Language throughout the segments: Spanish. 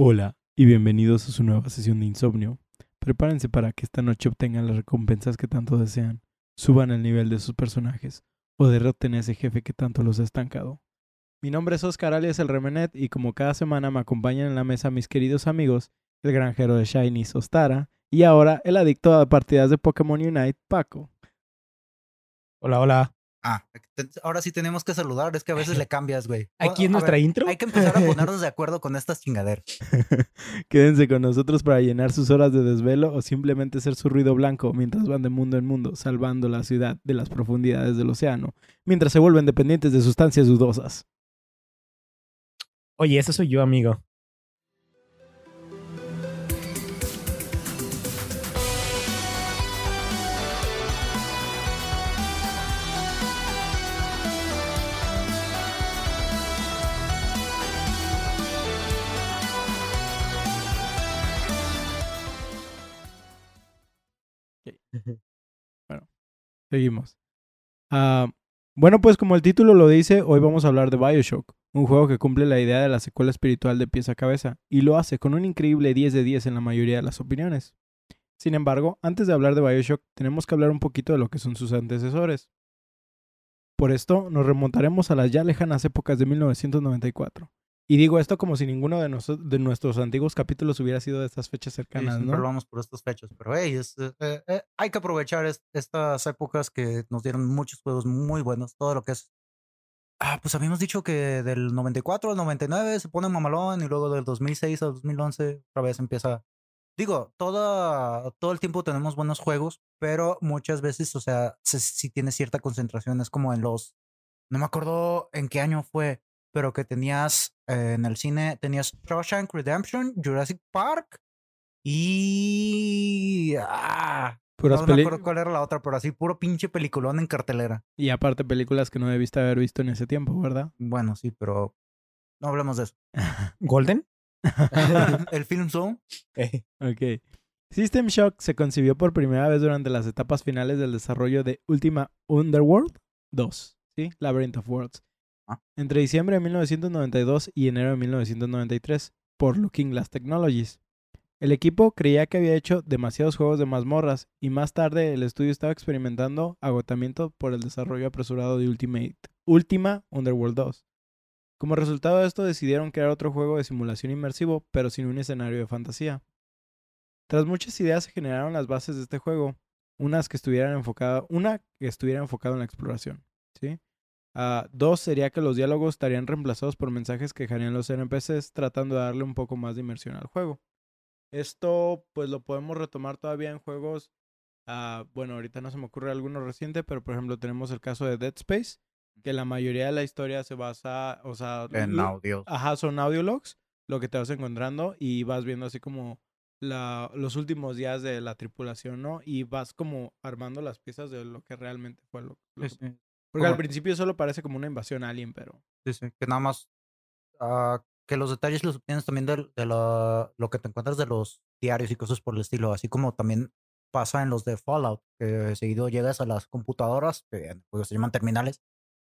Hola y bienvenidos a su nueva sesión de insomnio. Prepárense para que esta noche obtengan las recompensas que tanto desean, suban el nivel de sus personajes o derroten a ese jefe que tanto los ha estancado. Mi nombre es Oscar alias el Remenet y como cada semana me acompañan en la mesa mis queridos amigos, el granjero de Shiny Sostara y ahora el adicto a partidas de Pokémon Unite, Paco. Hola, hola. Ah, ahora sí tenemos que saludar, es que a veces le cambias, güey. Aquí es nuestra ver, intro. Hay que empezar a ponernos de acuerdo con estas chingaderas. Quédense con nosotros para llenar sus horas de desvelo o simplemente ser su ruido blanco mientras van de mundo en mundo, salvando la ciudad de las profundidades del océano, mientras se vuelven dependientes de sustancias dudosas. Oye, ese soy yo, amigo. Seguimos. Ah, bueno, pues como el título lo dice, hoy vamos a hablar de Bioshock, un juego que cumple la idea de la secuela espiritual de pies a cabeza, y lo hace con un increíble 10 de 10 en la mayoría de las opiniones. Sin embargo, antes de hablar de Bioshock, tenemos que hablar un poquito de lo que son sus antecesores. Por esto, nos remontaremos a las ya lejanas épocas de 1994. Y digo esto como si ninguno de, noso- de nuestros antiguos capítulos hubiera sido de estas fechas Sí, cercanas, siempre ¿no? vamos por estas fechas, pero hey, es, eh, eh, eh, hay que aprovechar es- estas épocas que nos dieron muchos juegos muy buenos, todo lo que es... Ah, pues habíamos dicho que del 94 al 99 se pone mamalón y luego del 2006 al 2011 otra vez empieza... Digo, toda, todo el tiempo tenemos buenos juegos, pero muchas veces, o sea, si, si tiene cierta concentración, es como en los... No me acuerdo en qué año fue, pero que tenías eh, en el cine, tenías Shawshank Redemption, Jurassic Park y... Ah, Puras no me acuerdo cuál era la otra, pero así puro pinche peliculón en cartelera. Y aparte películas que no debiste haber visto en ese tiempo, ¿verdad? Bueno, sí, pero no hablemos de eso. ¿Golden? el Film Zone, Eh, Ok. System Shock se concibió por primera vez durante las etapas finales del desarrollo de Ultima Underworld 2, ¿sí? Labyrinth of Worlds. Entre diciembre de 1992 y enero de 1993, por Looking Glass Technologies. El equipo creía que había hecho demasiados juegos de mazmorras y más tarde el estudio estaba experimentando agotamiento por el desarrollo apresurado de Ultimate, Ultima Underworld 2. Como resultado de esto decidieron crear otro juego de simulación inmersivo, pero sin un escenario de fantasía. Tras muchas ideas se generaron las bases de este juego, unas que estuvieran enfocada, una que estuviera enfocada en la exploración, ¿sí? Ah, dos sería que los diálogos estarían reemplazados por mensajes que dejarían los NPCs tratando de darle un poco más de inmersión al juego. Esto pues lo podemos retomar todavía en juegos, ah, bueno, ahorita no se me ocurre alguno reciente, pero por ejemplo tenemos el caso de Dead Space, que la mayoría de la historia se basa, o sea, en audio. Ajá, son audiologs, lo que te vas encontrando y vas viendo así como la, los últimos días de la tripulación, ¿no? Y vas como armando las piezas de lo que realmente fue lo, lo que- Porque al principio solo parece como una invasión alien, pero... sí, sí, que nada más ah, que los detalles los obtienes también de, de la- lo que te encuentras de los diarios y cosas por el estilo, así como también pasa en los de Fallout, que seguido llegas a las computadoras, que juego se llaman terminales,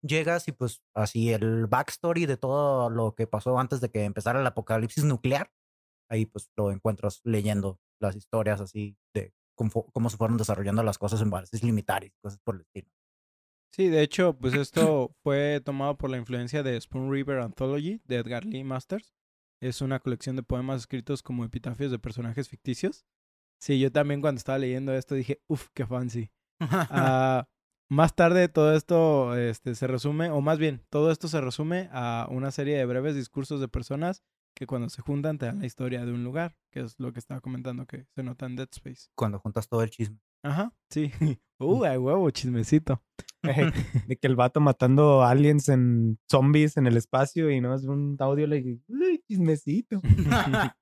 llegas y pues así el backstory de todo lo que pasó antes de que empezara el apocalipsis nuclear, ahí pues lo encuentras leyendo las historias así de cómo, se fueron desarrollando las cosas en bases limitares y cosas por el estilo. Sí, de hecho, pues esto fue tomado por la influencia de Spoon River Anthology de Edgar Lee Masters. Es una colección de poemas escritos como epitafios de personajes ficticios. Sí, yo también cuando estaba leyendo esto dije, uff, qué fancy. Ah, más tarde todo esto este, se resume, o más bien, todo esto se resume a una serie de breves discursos de personas que cuando se juntan te dan la historia de un lugar, que es lo que estaba comentando que se nota en Dead Space. Cuando juntas todo el chisme. Ajá, sí. Uh, a huevo, chismecito. de que el vato matando aliens en zombies en el espacio y no es un audio le uy, chismecito.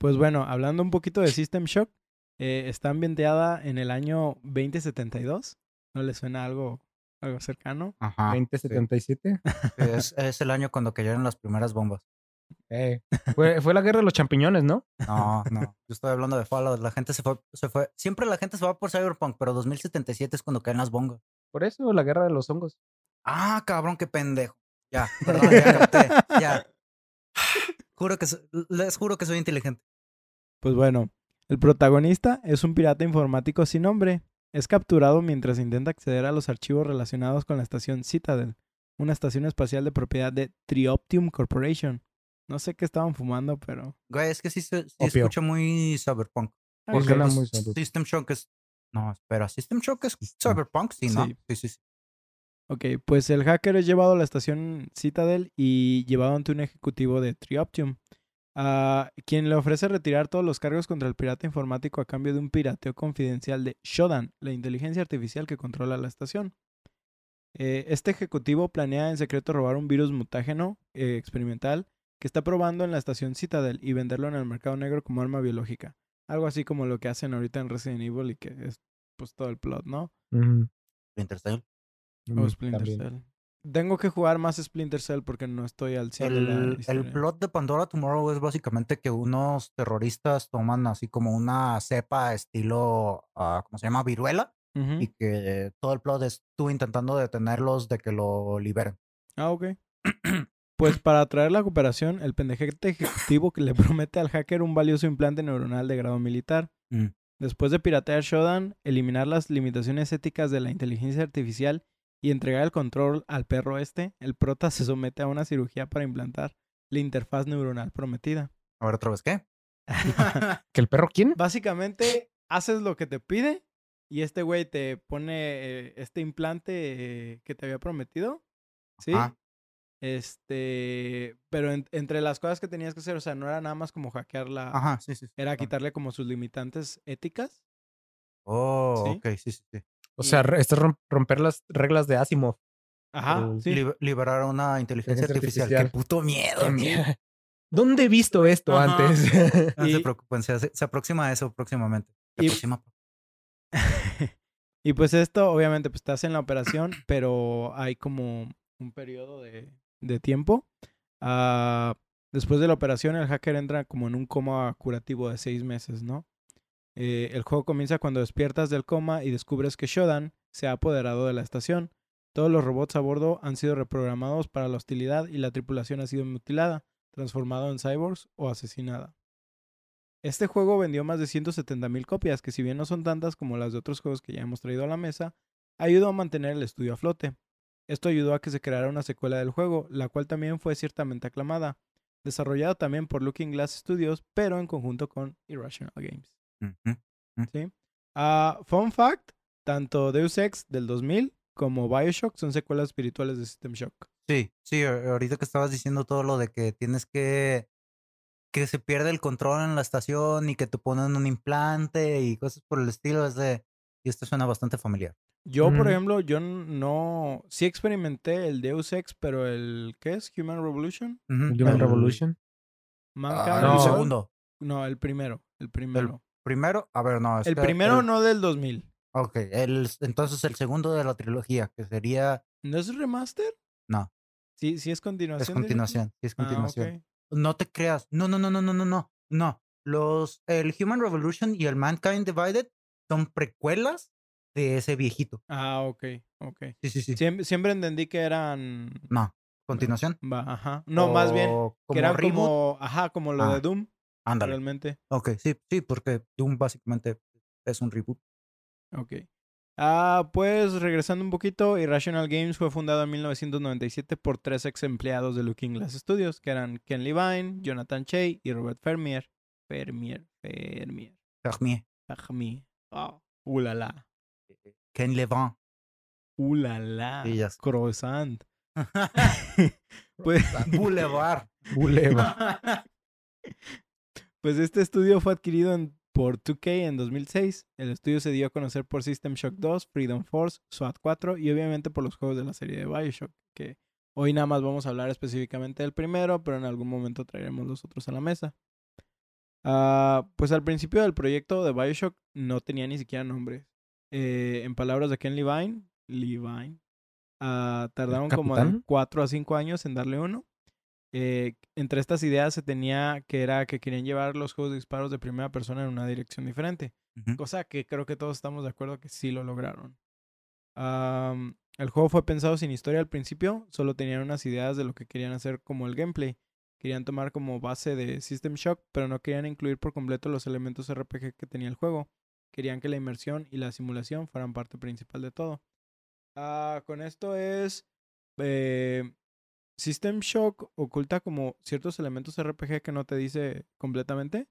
Pues bueno, hablando un poquito de System Shock, eh, está ambientada en el año 2072. ¿No le suena algo, algo cercano? Ajá. 2077. Es, es el año cuando cayeron las primeras bombas. Eh, fue, fue la guerra de los champiñones, ¿no? No, no. Yo estoy hablando de Fallout. La gente se fue, se fue. Siempre la gente se va por Cyberpunk, pero 2077 es cuando caen las bombas. Por eso, la guerra de los hongos. Ah, cabrón, qué pendejo. Ya, perdón, ya capté. Ya. Juro que so- les juro que soy inteligente. Pues bueno, el protagonista es un pirata informático sin nombre. Es capturado mientras intenta acceder a los archivos relacionados con la estación Citadel, una estación espacial de propiedad de Trioptium Corporation. No sé qué estaban fumando, pero... Güey, es que sí se sí escucha muy cyberpunk. Porque pues, muy. System Shock es. No, espera, System Shock es cyberpunk, sí, ¿no? Sí. Sí, sí, sí. Ok, pues el hacker es llevado a la estación Citadel y llevado ante un ejecutivo de Trioptium, a quien le ofrece retirar todos los cargos contra el pirata informático a cambio de un pirateo confidencial de Shodan, la inteligencia artificial que controla la estación. Eh, este ejecutivo planea en secreto robar un virus mutágeno eh, experimental que está probando en la estación Citadel y venderlo en el mercado negro como arma biológica. Algo así como lo que hacen ahorita en Resident Evil y que es pues todo el plot, ¿no? Splinter Cell. Mm, O Splinter también. Cell. Tengo que jugar más Splinter Cell porque no estoy al 100 de la El, el plot de Pandora Tomorrow es básicamente que unos terroristas toman así como una cepa estilo, ah, ¿cómo se llama? Viruela. Y que todo el plot es tú intentando detenerlos de que lo liberen. Ah, ok. Pues para atraer la cooperación, el pendejete ejecutivo que le promete al hacker un valioso implante neuronal de grado militar. Mm. Después de piratear Shodan, eliminar las limitaciones éticas de la inteligencia artificial y entregar el control al perro este, el prota se somete a una cirugía para implantar la interfaz neuronal prometida. A ver, otra vez, ¿qué? ¿Que el perro quién? Básicamente, haces lo que te pide y este güey te pone eh, este implante eh, que te había prometido. ¿Sí? Ajá. Este, pero en- entre las cosas que tenías que hacer, o sea, no era nada más como hackear la, Ajá, sí, sí. sí. era quitarle como sus limitantes éticas. Oh, ¿Sí? ok, sí, sí, sí. O sea, esto es rom- romper las reglas de Asimov. Ajá, sí. Liber- liberar a una inteligencia artificial. artificial. Qué puto miedo. Qué miedo. ¿Dónde he visto esto Ajá. antes? No Y- se preocupen, se, se aproxima a eso próximamente. Se Y- aproxima. y pues esto, obviamente, pues estás en la operación, pero hay como un periodo de, de tiempo. Ah, después de la operación, el hacker entra como en un coma curativo de seis meses, ¿no? Eh, el juego comienza cuando despiertas del coma y descubres que Shodan se ha apoderado de la estación. Todos los robots a bordo han sido reprogramados para la hostilidad y la tripulación ha sido mutilada, transformada en cyborgs o asesinada. Este juego vendió más de 170.000 copias, que si bien no son tantas como las de otros juegos que ya hemos traído a la mesa, ayudó a mantener el estudio a flote. Esto ayudó a que se creara una secuela del juego, la cual también fue ciertamente aclamada, desarrollada también por Looking Glass Studios, pero en conjunto con Irrational Games. Ujú. ¿sí? Ah, fun fact, tanto Deus Ex del 2000 como Bioshock son secuelas espirituales de System Shock. Sí, sí, ahorita que estabas diciendo todo lo de que tienes que que se pierde el control en la estación y que te ponen un implante y cosas por el estilo, es de y esto suena bastante familiar. Yo, por ejemplo, yo no... Sí experimenté el Deus Ex, pero el... ¿Qué es? Human Revolution. Human el- Revolution. Mankind Ah, No. el segundo. No, el primero. El primero. Primero, a ver, no, el primero el- no del 2000. Ok, el, entonces el segundo de la trilogía, que sería ¿No es remaster? No. Sí, sí es continuación. es continuación, sí es Ah, continuación. No te creas. No, no, no, no, no, no, no. No. Los el Human Revolution y el Mankind Divided son precuelas de ese viejito. Ah, ok, ok. Sí, sí, sí. Siempre, siempre entendí que eran... No, continuación. Va, ajá. No, más bien, que eran reboot. como... Ajá, como lo Ah, de Doom, Ándale. realmente. Ok, sí, sí, porque Doom básicamente es un reboot. Ok. Ah, pues regresando un poquito, Irrational Games fue fundado en 1997 por tres ex empleados de Looking Glass Studios, que eran Ken Levine, Jonathan Che y Robert Fermier. Fermier, Fermier, Fermier. Fermier. Oh, ulala, Ken ulala, Sí, ya sé. croissant. Pues, Boulevard. Buleva. pues este estudio fue adquirido en- por 2K en 2006. El estudio se dio a conocer por System Shock 2, Freedom Force, SWAT 4 y obviamente por los juegos de la serie de Bioshock, que hoy nada más vamos a hablar específicamente del primero, pero en algún momento traeremos los otros a la mesa. Ah, pues al principio del proyecto de Bioshock no tenía ni siquiera nombre. Eh, en palabras de Ken Levine, Levine ah, tardaron como de capitán? 4 a 5 años en darle uno. Eh, entre estas ideas se tenía que era que querían llevar los juegos de disparos de primera persona en una dirección diferente. Cosa que creo que todos estamos de acuerdo que sí lo lograron. El juego fue pensado sin historia al principio, solo tenían unas ideas de lo que querían hacer como el gameplay. querían tomar como base de System Shock, pero no querían incluir por completo los elementos RPG que tenía el juego. Querían que la inmersión y la simulación fueran parte principal de todo. Ah, con esto es... eh, System Shock oculta como ciertos elementos RPG que no te dice completamente.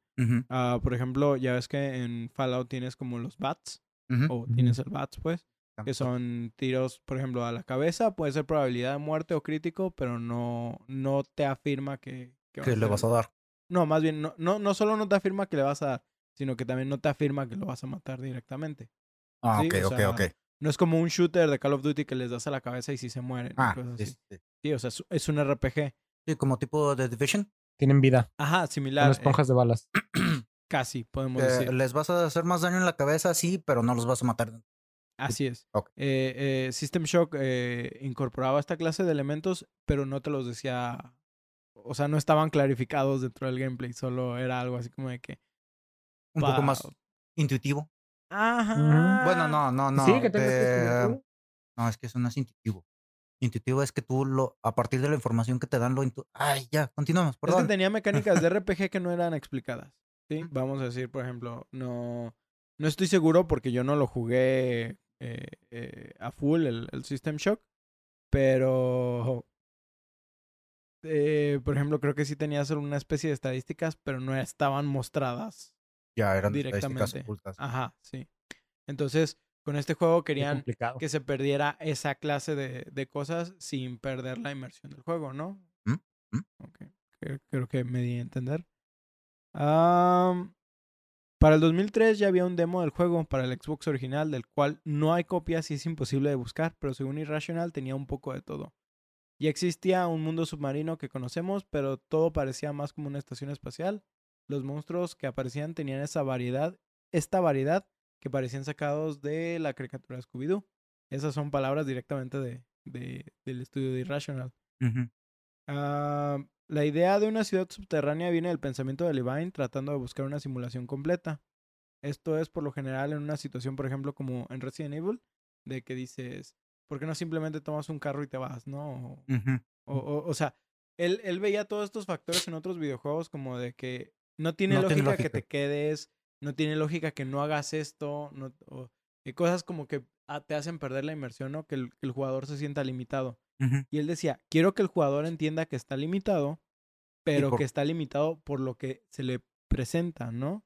Ah, por ejemplo, ya ves que en Fallout tienes como los bats, o tienes el bats, pues, que son tiros, por ejemplo, a la cabeza. Puede ser probabilidad de muerte o crítico, pero no, no te afirma que, que que le vas a dar. No, más bien, no, no, no solo no te afirma que le vas a dar, sino que también no te afirma que lo vas a matar directamente. Ah, Sí, ok, o ok, sea, ok. No es como un shooter de Call of Duty que les das a la cabeza y si se mueren. Ah, cosas sí, así. sí. Sí, o sea, es, es un RPG. Sí, como tipo de Division. Tienen vida. Ajá, similar. Son eh, esponjas de balas. casi, podemos que decir. les vas a hacer más daño en la cabeza, sí, pero no los vas a matar. Así es. Ok. Eh, eh, System Shock eh, incorporaba esta clase de elementos, pero no te los decía. O sea, no estaban clarificados dentro del gameplay. Solo era algo así como de que. Un pa- poco más intuitivo. Ajá. Bueno, no, no, no. sí, que tengas de-. No, es que eso no es intuitivo. Intuitivo es que tú lo, a partir de la información que te dan, lo intu... Ay, ya, continuamos, Es que perdón. tenía mecánicas de RPG que no eran explicadas. ¿sí? Vamos a decir, por ejemplo, no, no estoy seguro porque yo no lo jugué eh, eh, a full el, el System Shock, pero, eh, por ejemplo, creo que sí tenía solo una especie de estadísticas, pero no estaban mostradas. Ya eran directamente. ocultas. Ajá, sí. Entonces, con este juego querían que se perdiera esa clase de, de cosas sin perder la inmersión del juego, ¿no? ¿Mm? ¿Mm? Ok, creo, creo que me di a entender. Para el 2003 ya había un demo del juego para el Xbox original, del cual no hay copias y es imposible de buscar, pero según Irrational tenía un poco de todo. Ya existía un mundo submarino que conocemos, pero todo parecía más como una estación espacial. Los monstruos que aparecían tenían esa variedad, esta variedad que parecían sacados de la caricatura de Scooby-Doo. Esas son palabras directamente de, de- del estudio de Irrational. Ah, la idea de una ciudad subterránea viene del pensamiento de Levine tratando de buscar una simulación completa. Esto es por lo general en una situación, por ejemplo, como en Resident Evil, de que dices, ¿por qué no simplemente tomas un carro y te vas, no? O, o, o sea, él, él veía todos estos factores en otros videojuegos como de que no tiene, No lógica, tiene que te quedes, no tiene lógica que no hagas esto, no, o- y cosas como que ah, te hacen perder la inmersión, ¿no? Que el, que el jugador se sienta limitado. Y él decía, quiero que el jugador entienda que está limitado, pero por- que está limitado por lo que se le presenta, ¿no?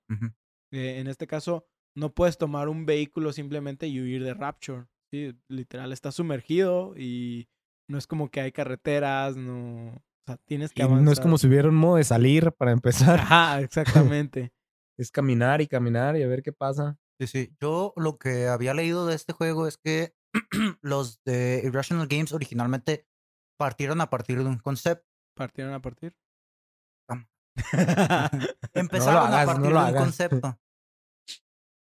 Eh, en este caso, no puedes tomar un vehículo simplemente y huir de Rapture. Sí, literal, está sumergido y no es como que hay carreteras, no... O sea, tienes que Y avanzar. no es como si hubiera un modo de salir para empezar. Ajá, exactamente. Es caminar y caminar y a ver qué pasa. Sí, sí. Yo lo que había leído de este juego es que los de Irrational Games originalmente partieron a partir de un concepto. ¿Partieron a partir? Empezaron hagas, a partir de un concepto.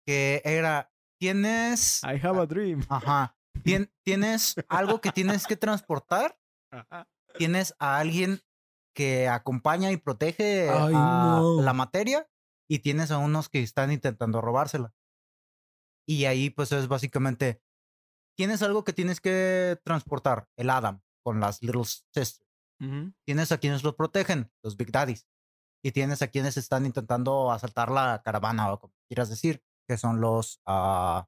Que era, tienes... I have a dream. Ajá. tien- Tienes algo que tienes que transportar. Ajá. Tienes a alguien que acompaña y protege Ay, a no. la materia. Y tienes a unos que están intentando robársela. Y ahí pues es básicamente... Tienes algo que tienes que transportar. El Adam con las Little Sisters. Tienes a quienes los protegen, los Big Daddies. Y tienes a quienes están intentando asaltar la caravana o como quieras decir, que son los... ah,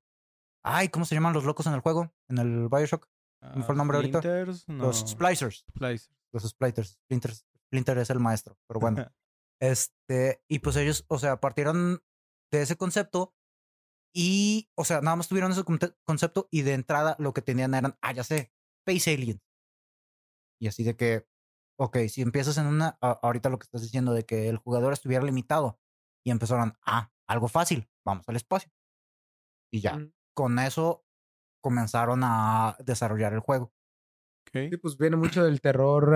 Ay, ¿cómo se llaman los locos en el juego? En el Bioshock. Me fue el nombre ahorita? No. Los Splicers. Splicers. Los Splinters. Splinters. Splinter es el maestro, pero bueno. este, y pues ellos, o sea, partieron de ese concepto y, o sea, nada más tuvieron ese concepto y de entrada lo que tenían eran, ah, ya sé, Space Aliens. Y así de que, ok, si empiezas en una, ahorita lo que estás diciendo de que el jugador estuviera limitado y empezaron, ah, algo fácil, vamos al espacio. Y ya, Mm. con eso comenzaron a desarrollar el juego. Sí, Ok. pues viene mucho del terror,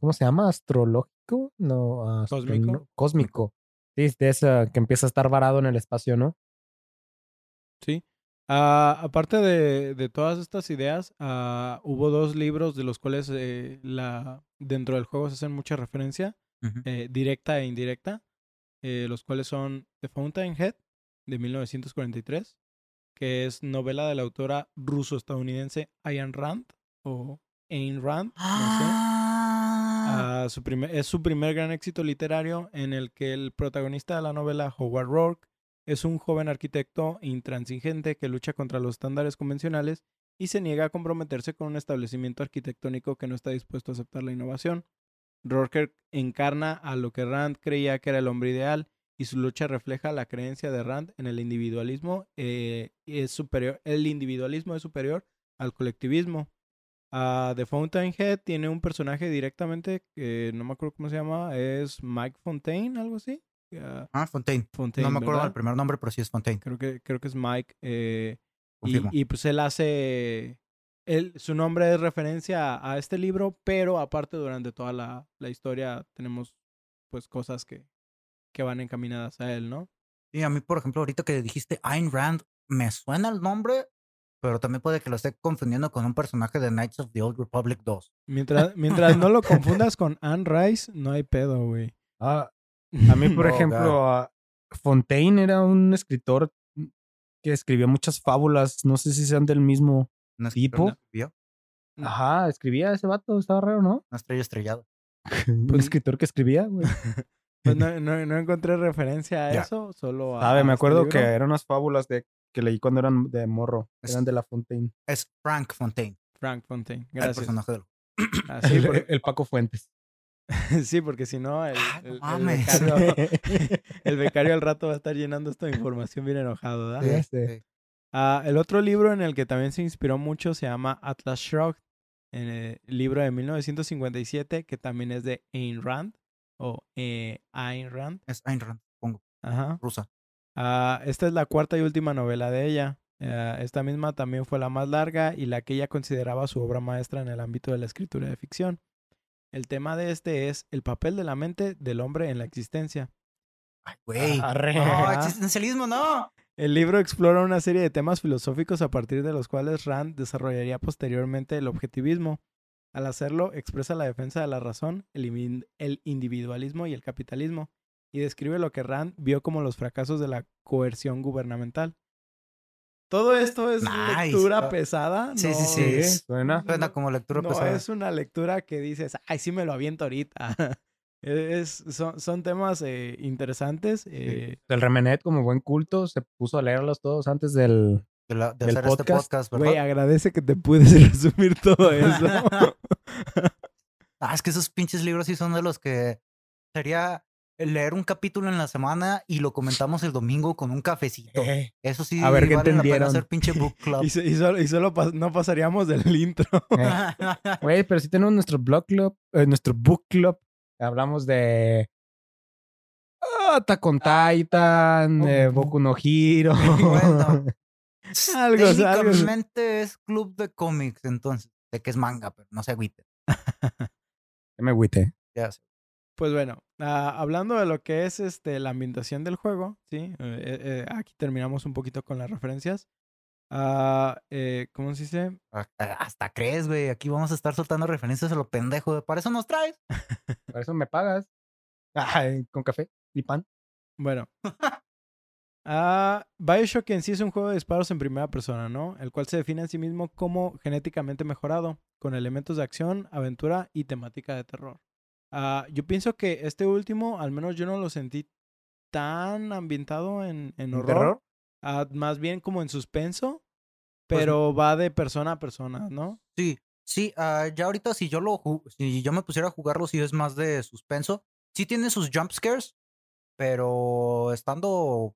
¿cómo se llama? ¿Astrológico? No, astro- ¿Cósmico? Sí, de esa que empieza a estar varado en el espacio, ¿no? Sí. Ah, aparte de, de todas estas ideas, ah, hubo dos libros de los cuales eh, la, dentro del juego se hacen mucha referencia, eh, directa e indirecta, eh, los cuales son The Fountainhead, de 1943, que es novela de la autora ruso-estadounidense Ayn Rand, o Ayn Rand, no sé. Ah, Ah, su primer, es su primer gran éxito literario en el que el protagonista de la novela, Howard Rourke, es un joven arquitecto intransigente que lucha contra los estándares convencionales y se niega a comprometerse con un establecimiento arquitectónico que no está dispuesto a aceptar la innovación. Rourke encarna a lo que Rand creía que era el hombre ideal y su lucha refleja la creencia de Rand en el individualismo eh, es superior, el individualismo es superior al colectivismo. Ah, The Fountainhead tiene un personaje directamente que no me acuerdo cómo se llama, es Mike Fontaine, algo así. Ah, ah, Fontaine. Fontaine, No me acuerdo ¿verdad? del primer nombre, pero sí es Fontaine. Creo que, creo que es Mike. eh, y, y, pues él hace. Él, su nombre es referencia a, a este libro, pero aparte durante toda la, la historia tenemos pues cosas que, que van encaminadas a él, ¿no? Y a mí, por ejemplo, ahorita que dijiste Ayn Rand, me suena el nombre, pero también puede que lo esté confundiendo con un personaje de Knights of the Old Republic 2. Mientras, mientras no lo confundas con Anne Rice, no hay pedo, güey. Ah, a mí, por Oh, ejemplo, ah, Fontaine era un escritor que escribió muchas fábulas. No sé si sean del mismo. ¿Una ¿Tipo? Mm. Ajá, escribía ese vato, estaba raro, ¿no? Una estrella estrellada. un Pues- escritor que escribía, güey. Pues no, no, no encontré referencia a Ya. eso, solo a. Sabe, a me este acuerdo que eran unas fábulas de que leí cuando eran de morro. Es- Eran de la Fontaine. Es Frank Fontaine, Frank Fontaine. el Gracias. personaje del Ah, sí, el, el Paco Fuentes. sí, porque si no, el, Ah, no el- el mames. becario, el becario al rato va a estar llenando esta información bien enojado, ¿verdad? Sí. Sí, sí. Ah, el otro libro en el que también se inspiró mucho se llama Atlas Shrugged, en el libro de 1957, que también es de Ayn Rand, o eh, Ayn Rand. Es Ayn Rand, pongo, Ajá. rusa. Ah, esta es la cuarta y última novela de ella. Ah, esta misma también fue la más larga y la que ella consideraba su obra maestra en el ámbito de la escritura de ficción. El tema de este es el papel de la mente del hombre en la existencia. Ay, güey. No, existencialismo, no. El libro explora una serie de temas filosóficos a partir de los cuales Rand desarrollaría posteriormente el objetivismo. Al hacerlo, expresa la defensa de la razón, el, el individualismo y el capitalismo, y describe lo que Rand vio como los fracasos de la coerción gubernamental. Todo esto es Nice. lectura Ah, pesada. sí, sí, no sí. es- suena. Suena como lectura no pesada. es una lectura que dices, ay, sí me lo aviento ahorita. Es, son, son temas eh, interesantes. eh, El Remenet, como buen culto, se puso a leerlos todos antes del. De, la- de del hacer este podcast. podcast, Güey, ¿verdad? agradece que te puedes resumir todo eso. Ah, es que esos pinches libros sí son de los que sería leer un capítulo en la semana y lo comentamos el domingo con un cafecito. Eso sí, A ver qué vale la pena entendieron. hacer pinche book club. y, so- y solo, y solo pas- no pasaríamos del intro. Eh, Güey, pero sí tenemos nuestro blog club, eh, nuestro book club. Hablamos de. Ah, Attack on Titan, eh, Oh, Boku no Hero. Bueno. Algo, algo. Técnicamente es club de cómics, entonces. De que es manga, pero no se agüite. me agüité. Ya sé. Pues bueno, ah, hablando de lo que es este, la ambientación del juego, ¿sí? Eh, eh, aquí terminamos un poquito con las referencias. Ah, eh, ¿Cómo se dice? Ah, Hasta crees, güey. Aquí vamos a estar soltando referencias a lo pendejo. Para eso nos traes. Por eso me pagas. Ay, con café y pan. Bueno. Ah, Bioshock en sí es un juego de disparos en primera persona, ¿no? El cual se define a sí mismo como genéticamente mejorado, con elementos de acción, aventura y temática de terror. Ah, yo pienso que este último, al menos yo no lo sentí tan ambientado en, en ¿En horror. terror? Ah, más bien como en suspenso, Pues- pero va de persona a persona, ¿no? Sí, sí. ah, ya ahorita si yo lo si yo me pusiera a jugarlo, sí es más de suspenso. Sí tiene sus jump scares, pero estando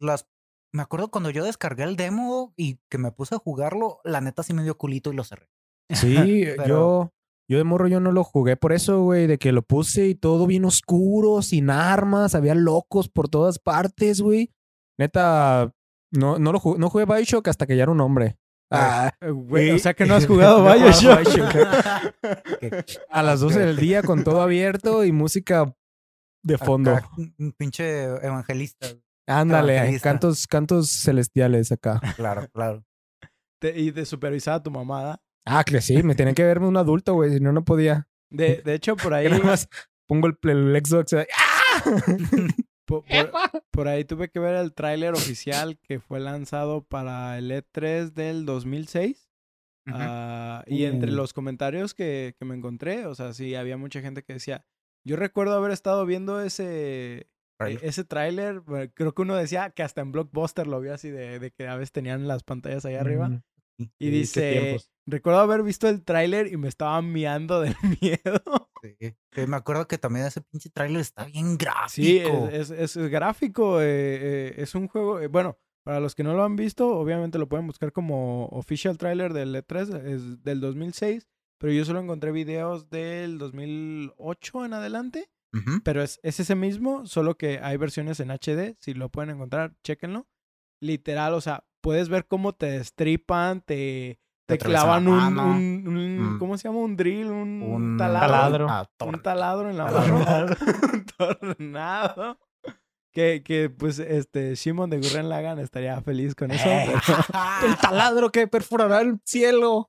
las me acuerdo cuando yo descargué el demo y que me puse a jugarlo, la neta sí me dio culito y lo cerré. Sí, Pero- yo. Yo de morro yo no lo jugué por eso, güey, de que lo puse y todo bien oscuro, sin armas, había locos por todas partes, güey. Neta, no, no lo jugué, no jugué Bioshock hasta que ya era un hombre. Ah, Eh, güey, o sea que no has jugado Bioshock. A las 12 del día con todo abierto y música de fondo. acá, un pinche evangelista. Ándale, evangelista. cantos, cantos celestiales acá. Claro, claro. Te- y de supervisar a tu mamada. Ah, que sí, me tienen que verme un adulto, güey, si no, no podía. De, de hecho, por ahí, Que nada más pongo el, el Xbox. ¡Ah! po- por, por ahí tuve que ver el tráiler oficial que fue lanzado para el E3 del 2006. Ujú. Ah, y entre Uh. los comentarios que, que me encontré, o sea, sí, había mucha gente que decía, yo recuerdo haber estado viendo ese, Trailer. e- ese tráiler, bueno, creo que uno decía que hasta en Blockbuster lo vio así de, de que a veces tenían las pantallas ahí arriba. Mm, Y qué dice, recuerdo haber visto el tráiler y me estaba miando del miedo. Sí. Me acuerdo que también ese pinche trailer está bien gráfico. Sí, es, es- es gráfico, eh, eh, es un juego, eh, bueno, para los que no lo han visto, obviamente lo pueden buscar como official trailer del E3, es del 2006, pero yo solo encontré videos del 2008 en adelante, Pero es, es ese mismo, solo que hay versiones en HD, si lo pueden encontrar, chéquenlo. Literal, o sea, puedes ver cómo te destripan, te, te, clavan la un, un- un- Mm. ¿cómo se llama? Un drill, un, Un taladro. taladro. Ah, Un taladro en la mano. un tornado. Que, que pues este Shimon de Gurren Lagan estaría feliz con eso. Eh. Pero, El taladro que perforará el cielo.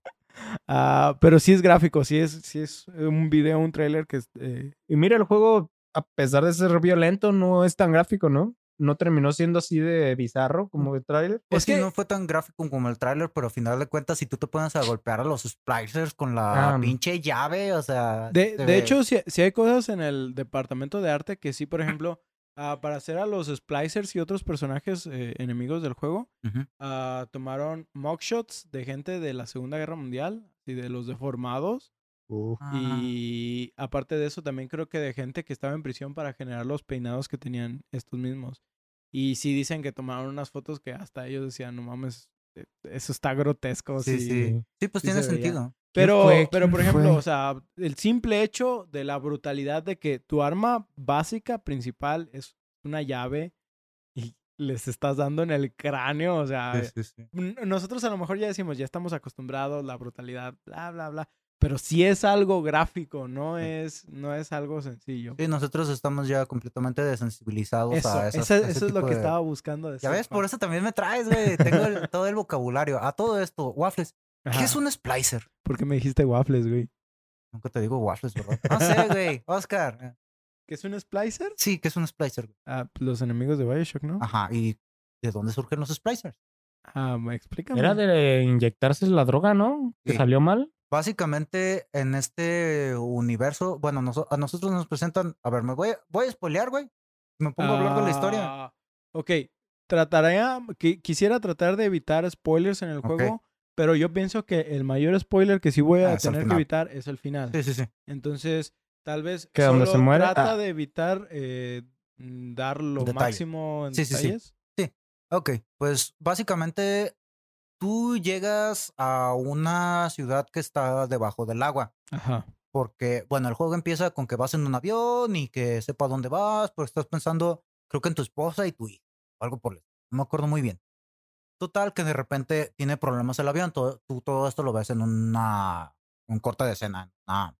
Ah, pero sí es gráfico, sí es, sí es un video, un trailer que eh, Y mira, el juego, a pesar de ser violento, no es tan gráfico, ¿no? No terminó siendo así de bizarro como el tráiler. Pues Es sí, que- no fue tan gráfico como el tráiler, pero al final de cuentas, si tú te pones a golpear a los splicers con la Ah. pinche llave, o sea... De, de ve- hecho, sí, sí hay cosas en el departamento de arte que sí, por ejemplo, ah, para hacer a los splicers y otros personajes eh, enemigos del juego, ah, tomaron mockshots de gente de la Segunda Guerra Mundial y de los deformados. Ah, Y aparte de eso, también creo que de gente que estaba en prisión para generar los peinados que tenían estos mismos. Y sí dicen que tomaron unas fotos que hasta ellos decían, no mames, eh, eso está grotesco. Sí, sí". sí. Sí, pues sí tiene se veía. sentido. Pero, fue? pero ¿Quién por ejemplo, fue? o sea, el simple hecho de la brutalidad de que tu arma básica principal es una llave y les estás dando en el cráneo, o sea, Sí, sí, sí. nosotros a lo mejor ya decimos, ya estamos acostumbrados, la brutalidad, bla, bla, bla. Pero sí es algo gráfico, no es, no es algo sencillo. Sí, nosotros estamos ya completamente desensibilizados Eso, a esas- eso, ese eso es lo tipo que de- estaba buscando decir. Ya ves, por eso también me traes, güey. Tengo el- todo el vocabulario. A todo esto, waffles. ¿Qué es un splicer? ¿Por qué me dijiste waffles, güey? Nunca te digo waffles, ¿verdad? No sé, güey. Oscar. ¿Qué es un splicer? Sí, ¿qué es un splicer? güey? Ah, los enemigos de Bioshock, ¿no? Ajá. ¿Y de dónde surgen los splicers? Ah, explícame. Era de inyectarse la droga, ¿no? Que Sí. salió mal. Básicamente, en este universo, bueno, a nosotros nos presentan. A ver, me voy, voy a spoilear, güey. Me pongo a hablar de la historia. Ah, Ok, trataré, qui- quisiera tratar de evitar spoilers en el Ok. juego, pero yo pienso que el mayor spoiler que sí voy a Ah, tener que evitar es el final. Sí, sí, sí. Entonces, tal vez ¿Que donde se solo muere? trata Ah. de evitar eh, mm, dar lo Detalle. máximo en Sí, sí, sí. detalles. Ok, pues básicamente tú llegas a una ciudad que está debajo del agua. Ajá. Porque, bueno, el juego empieza con que vas en un avión y que sepa dónde vas, pero estás pensando, creo que en tu esposa y tu hijo, o algo por el No me acuerdo muy bien. Total, que de repente tiene problemas el avión. Todo, tú todo esto lo ves en una un corte de escena, una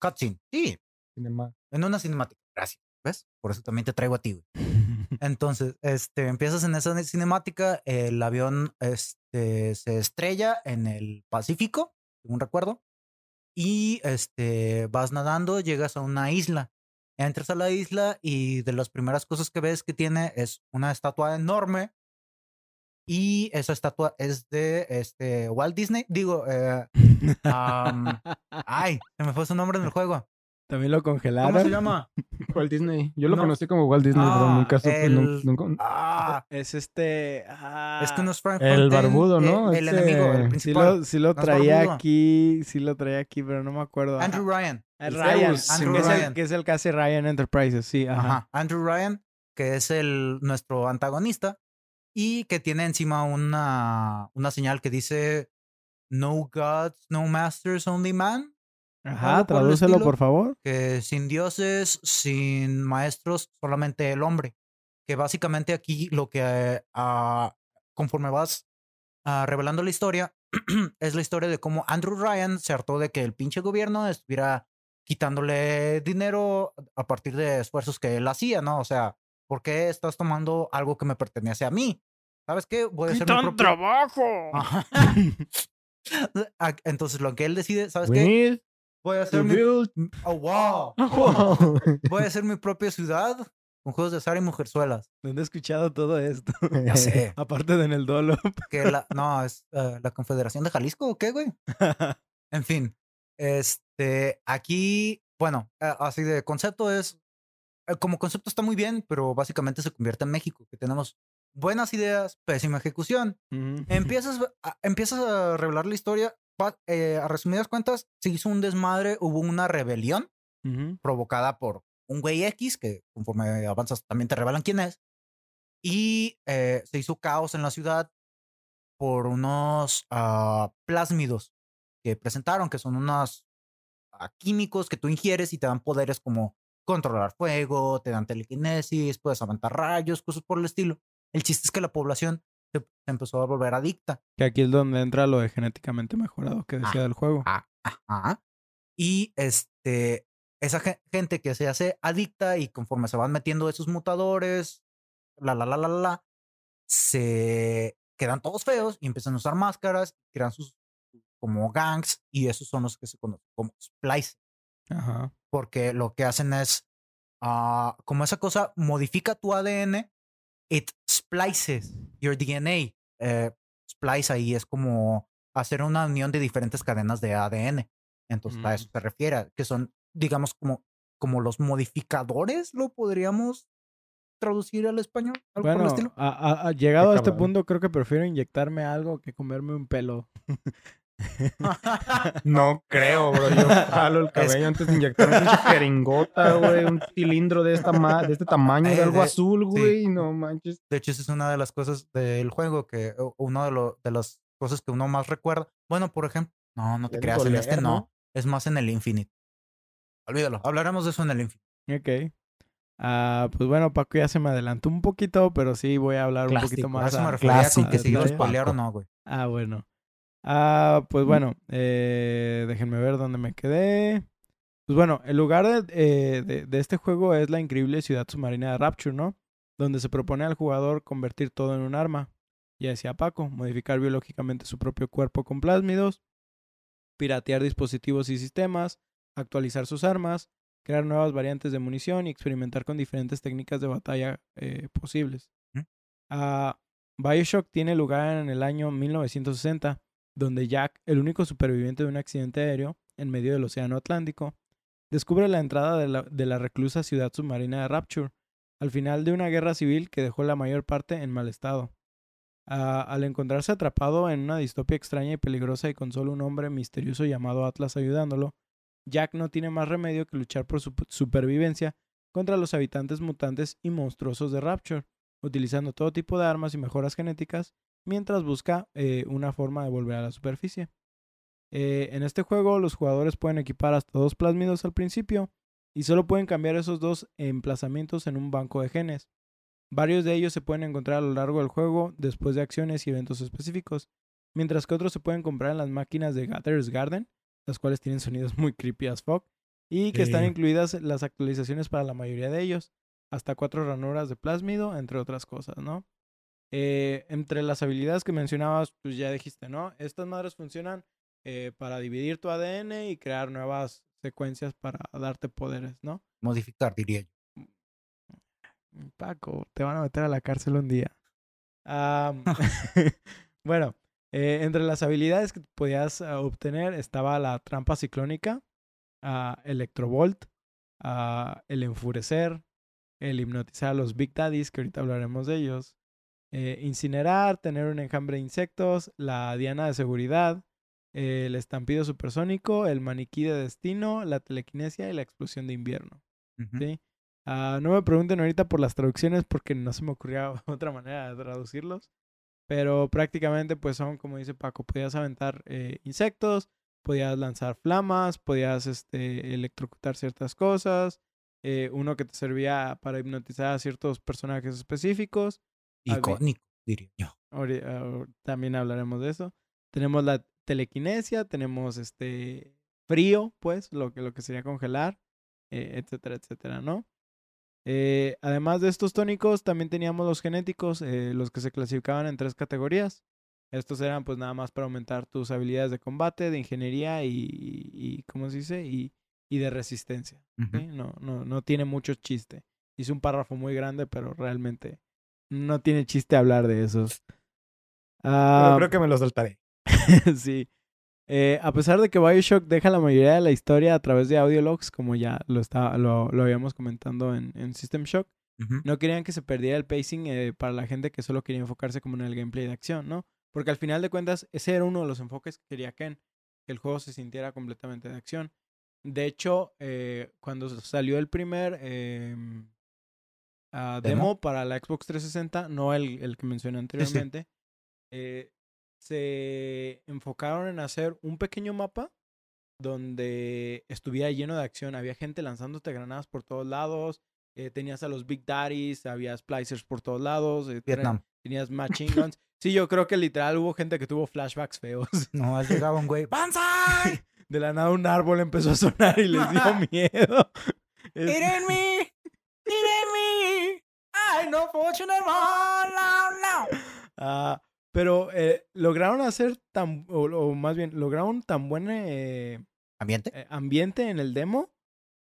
cutscene. Sí, en una cinemática. Gracias. ¿Ves? Por eso también te traigo a ti, güey. Entonces, este, empiezas en esa cinemática, el avión este, se estrella en el Pacífico, según recuerdo, y este, vas nadando, llegas a una isla. Entras a la isla y de las primeras cosas que ves que tiene es una estatua enorme. Y esa estatua es de este, Walt Disney. Digo, eh, ay, se me fue su nombre en el juego. También lo ¿Cómo congelaron. se llama? Walt Disney. Yo lo No. conocí como Walt Disney, pero Ah, nunca supe. el- nun- nunca- Ah, Es este. ah, es que no es Frank El barbudo, eh, ¿no? El, Este- enemigo, el Sí Sí principal. lo, sí lo es traía aquí, sí lo traía aquí, pero no me acuerdo. Andrew Ryan. El el Ryan, Zeus, Andrew que, es Ryan. el, que es el que hace Ryan Enterprises, sí, ajá. Ajá. Andrew Ryan, que es el nuestro antagonista y que tiene encima una, una señal que dice No gods, no masters, only man. Ajá, por tradúcelo por favor. Que sin dioses, sin maestros, solamente el hombre. Que básicamente aquí lo que ah, conforme vas ah, revelando la historia, es la historia de cómo Andrew Ryan se hartó de que el pinche gobierno estuviera quitándole dinero a partir de esfuerzos que él hacía, ¿no? O sea, ¿por qué estás tomando algo que me pertenece a mí? ¿Sabes qué? Voy a hacer mi propio... trabajo! Ajá. Entonces, lo que él decide, ¿sabes qué? Voy a to hacer mi... Oh, wow. Wow. Voy a hacer mi propia ciudad con juegos de azar y mujerzuelas. ¿Dónde he escuchado todo esto? Ya sé. Aparte de en el dolo. que la, no, es eh, la Confederación de Jalisco o qué, güey. En fin, este, aquí, bueno, eh, así de concepto es, como concepto está muy bien, pero básicamente se convierte en México, que tenemos buenas ideas, pésima ejecución. Ujú. Empiezas a, empiezas a revelar la historia, pa- eh, a resumidas cuentas, se hizo un desmadre, hubo una rebelión Ujú. provocada por un güey X, que conforme avanzas también te revelan quién es. Y eh, se hizo caos en la ciudad por unos ah, plásmidos que presentaron, que son unos ah, químicos que tú ingieres y te dan poderes como controlar fuego, te dan telequinesis, puedes aventar rayos, cosas por el estilo. El chiste es que la población se, empezó a volver adicta. Que aquí es donde entra lo de genéticamente mejorado que decía Ah, del juego. Ah, ajá. Y este, esa ge- gente que se hace adicta y conforme se van metiendo esos mutadores, la, la, la, la, la, la, se quedan todos feos y empiezan a usar máscaras, crean sus como gangs y esos son los que se conocen como splice, Ajá. Porque lo que hacen es, ah, como esa cosa modifica tu ADN, it splices your DNA. Eh, splice ahí es como hacer una unión de diferentes cadenas de ADN. Entonces a Mm. eso se refiere, que son, digamos, como, como los modificadores, lo podríamos traducir al español, algo por el Bueno, estilo. a- a- a- llegado a este punto, creo que prefiero inyectarme algo que comerme un pelo. No creo, bro. Yo jalo el cabello antes de inyectar una jeringota, güey. Un cilindro de, esta ma- de este tamaño, Eh, de algo de- azul, sí. güey. No manches. De hecho, esa es una de las cosas del juego que uno de, lo- de las cosas que uno más recuerda. Bueno, por ejemplo, no, no te creas, en este no. ¿no? Es más en el Infinite. Olvídalo, hablaremos de eso en el Infinite. Ok. Ah, pues bueno, Paco ya se me adelantó un poquito, pero sí voy a hablar un poquito Clásico, A más. a- clásico, que si iba a pinche spoilear o Paco. no, güey. Ah, bueno. Ah, pues bueno, eh, déjenme ver dónde me quedé. Pues bueno, el lugar de, eh, de- de este juego es la increíble ciudad submarina de Rapture, ¿no? Donde se propone al jugador convertir todo en un arma. Ya decía Paco, modificar biológicamente su propio cuerpo con plásmidos, piratear dispositivos y sistemas, actualizar sus armas, crear nuevas variantes de munición y experimentar con diferentes técnicas de batalla eh, posibles. ¿Mm? Ah, Bioshock tiene lugar en el año 1960, donde Jack, el único superviviente de un accidente aéreo en medio del Océano Atlántico, descubre la entrada de la, reclusa ciudad submarina de Rapture, al final de una guerra civil que dejó la mayor parte en mal estado. Ah, al encontrarse atrapado en una distopia extraña y peligrosa y con solo un hombre misterioso llamado Atlas ayudándolo, Jack no tiene más remedio que luchar por su supervivencia contra los habitantes mutantes y monstruosos de Rapture, utilizando todo tipo de armas y mejoras genéticas, mientras busca eh, una forma de volver a la superficie. Eh, en este juego, los jugadores pueden equipar hasta dos plásmidos al principio y solo pueden cambiar esos dos emplazamientos en un banco de genes. Varios de ellos se pueden encontrar a lo largo del juego después de acciones y eventos específicos, mientras que otros se pueden comprar en las máquinas de Gather's Garden, las cuales tienen sonidos muy creepy as fuck, y que están incluidas las actualizaciones para la mayoría de ellos, hasta cuatro ranuras de plásmido, entre otras cosas, ¿no? Eh, entre las habilidades que mencionabas, pues ya dijiste, ¿no? Estas madres funcionan eh, para dividir tu ADN y crear nuevas secuencias para darte poderes, ¿no? Modificar, diría yo. Paco, te van a meter a la cárcel un día. Bueno, eh, entre las habilidades que podías ah, obtener estaba la trampa ciclónica, ah, Electrovolt, ah, el enfurecer, el hipnotizar a los Big Daddies, que ahorita hablaremos de ellos, eh, incinerar, tener un enjambre de insectos, la diana de seguridad, eh, el estampido supersónico, el maniquí de destino, la telequinesia y la explosión de invierno. Ujú. ¿sí? Ah, no me pregunten ahorita por las traducciones porque no se me ocurría otra manera de traducirlos. Pero prácticamente pues son, como dice Paco, podías aventar eh, insectos, podías lanzar flamas, podías este, electrocutar ciertas cosas. eh, uno que te servía para hipnotizar a ciertos personajes específicos. Había- Icónico, diría yo. Ah, también hablaremos de eso. Tenemos la telequinesia, tenemos este frío, pues, lo que, lo que sería congelar, eh, etcétera, etcétera, ¿no? Eh, además de estos tónicos, también teníamos los genéticos, eh, los que se clasificaban en tres categorías. Estos eran pues nada más para aumentar tus habilidades de combate, de ingeniería y, y ¿cómo se dice? Y, y de resistencia. No, no, no tiene mucho chiste. hice un párrafo muy grande, pero realmente no tiene chiste hablar de esos. Ah, creo que me lo soltaré. sí. Eh, a pesar de que Bioshock deja la mayoría de la historia a través de audiologs, como ya lo, está, lo, lo habíamos comentando en, en System Shock, no querían que se perdiera el pacing eh, para la gente que solo quería enfocarse como en el gameplay de acción, ¿no? Porque al final de cuentas, ese era uno de los enfoques que quería Ken, que el juego se sintiera completamente de acción. De hecho, eh, cuando salió el primer ah, demo? ¿Demo? para la Xbox 360, no el, el que mencioné anteriormente, eh, se enfocaron en hacer un pequeño mapa donde estuviera lleno de acción. Había gente lanzándote granadas por todos lados. eh, tenías a los Big Daddies, había splicers por todos lados. eh, Vietnam. Tenías machine guns. Sí, yo creo que literal hubo gente que tuvo flashbacks feos. No, llegaba un güey. ¡Banzai! De la nada un árbol empezó a sonar y les dio miedo. Es- ¡It ain't me! ¡I no fortunate one! No, no. Ah, pero eh, lograron hacer tan, o, o más bien, lograron tan buen eh, ¿Ambiente? eh, ambiente en el demo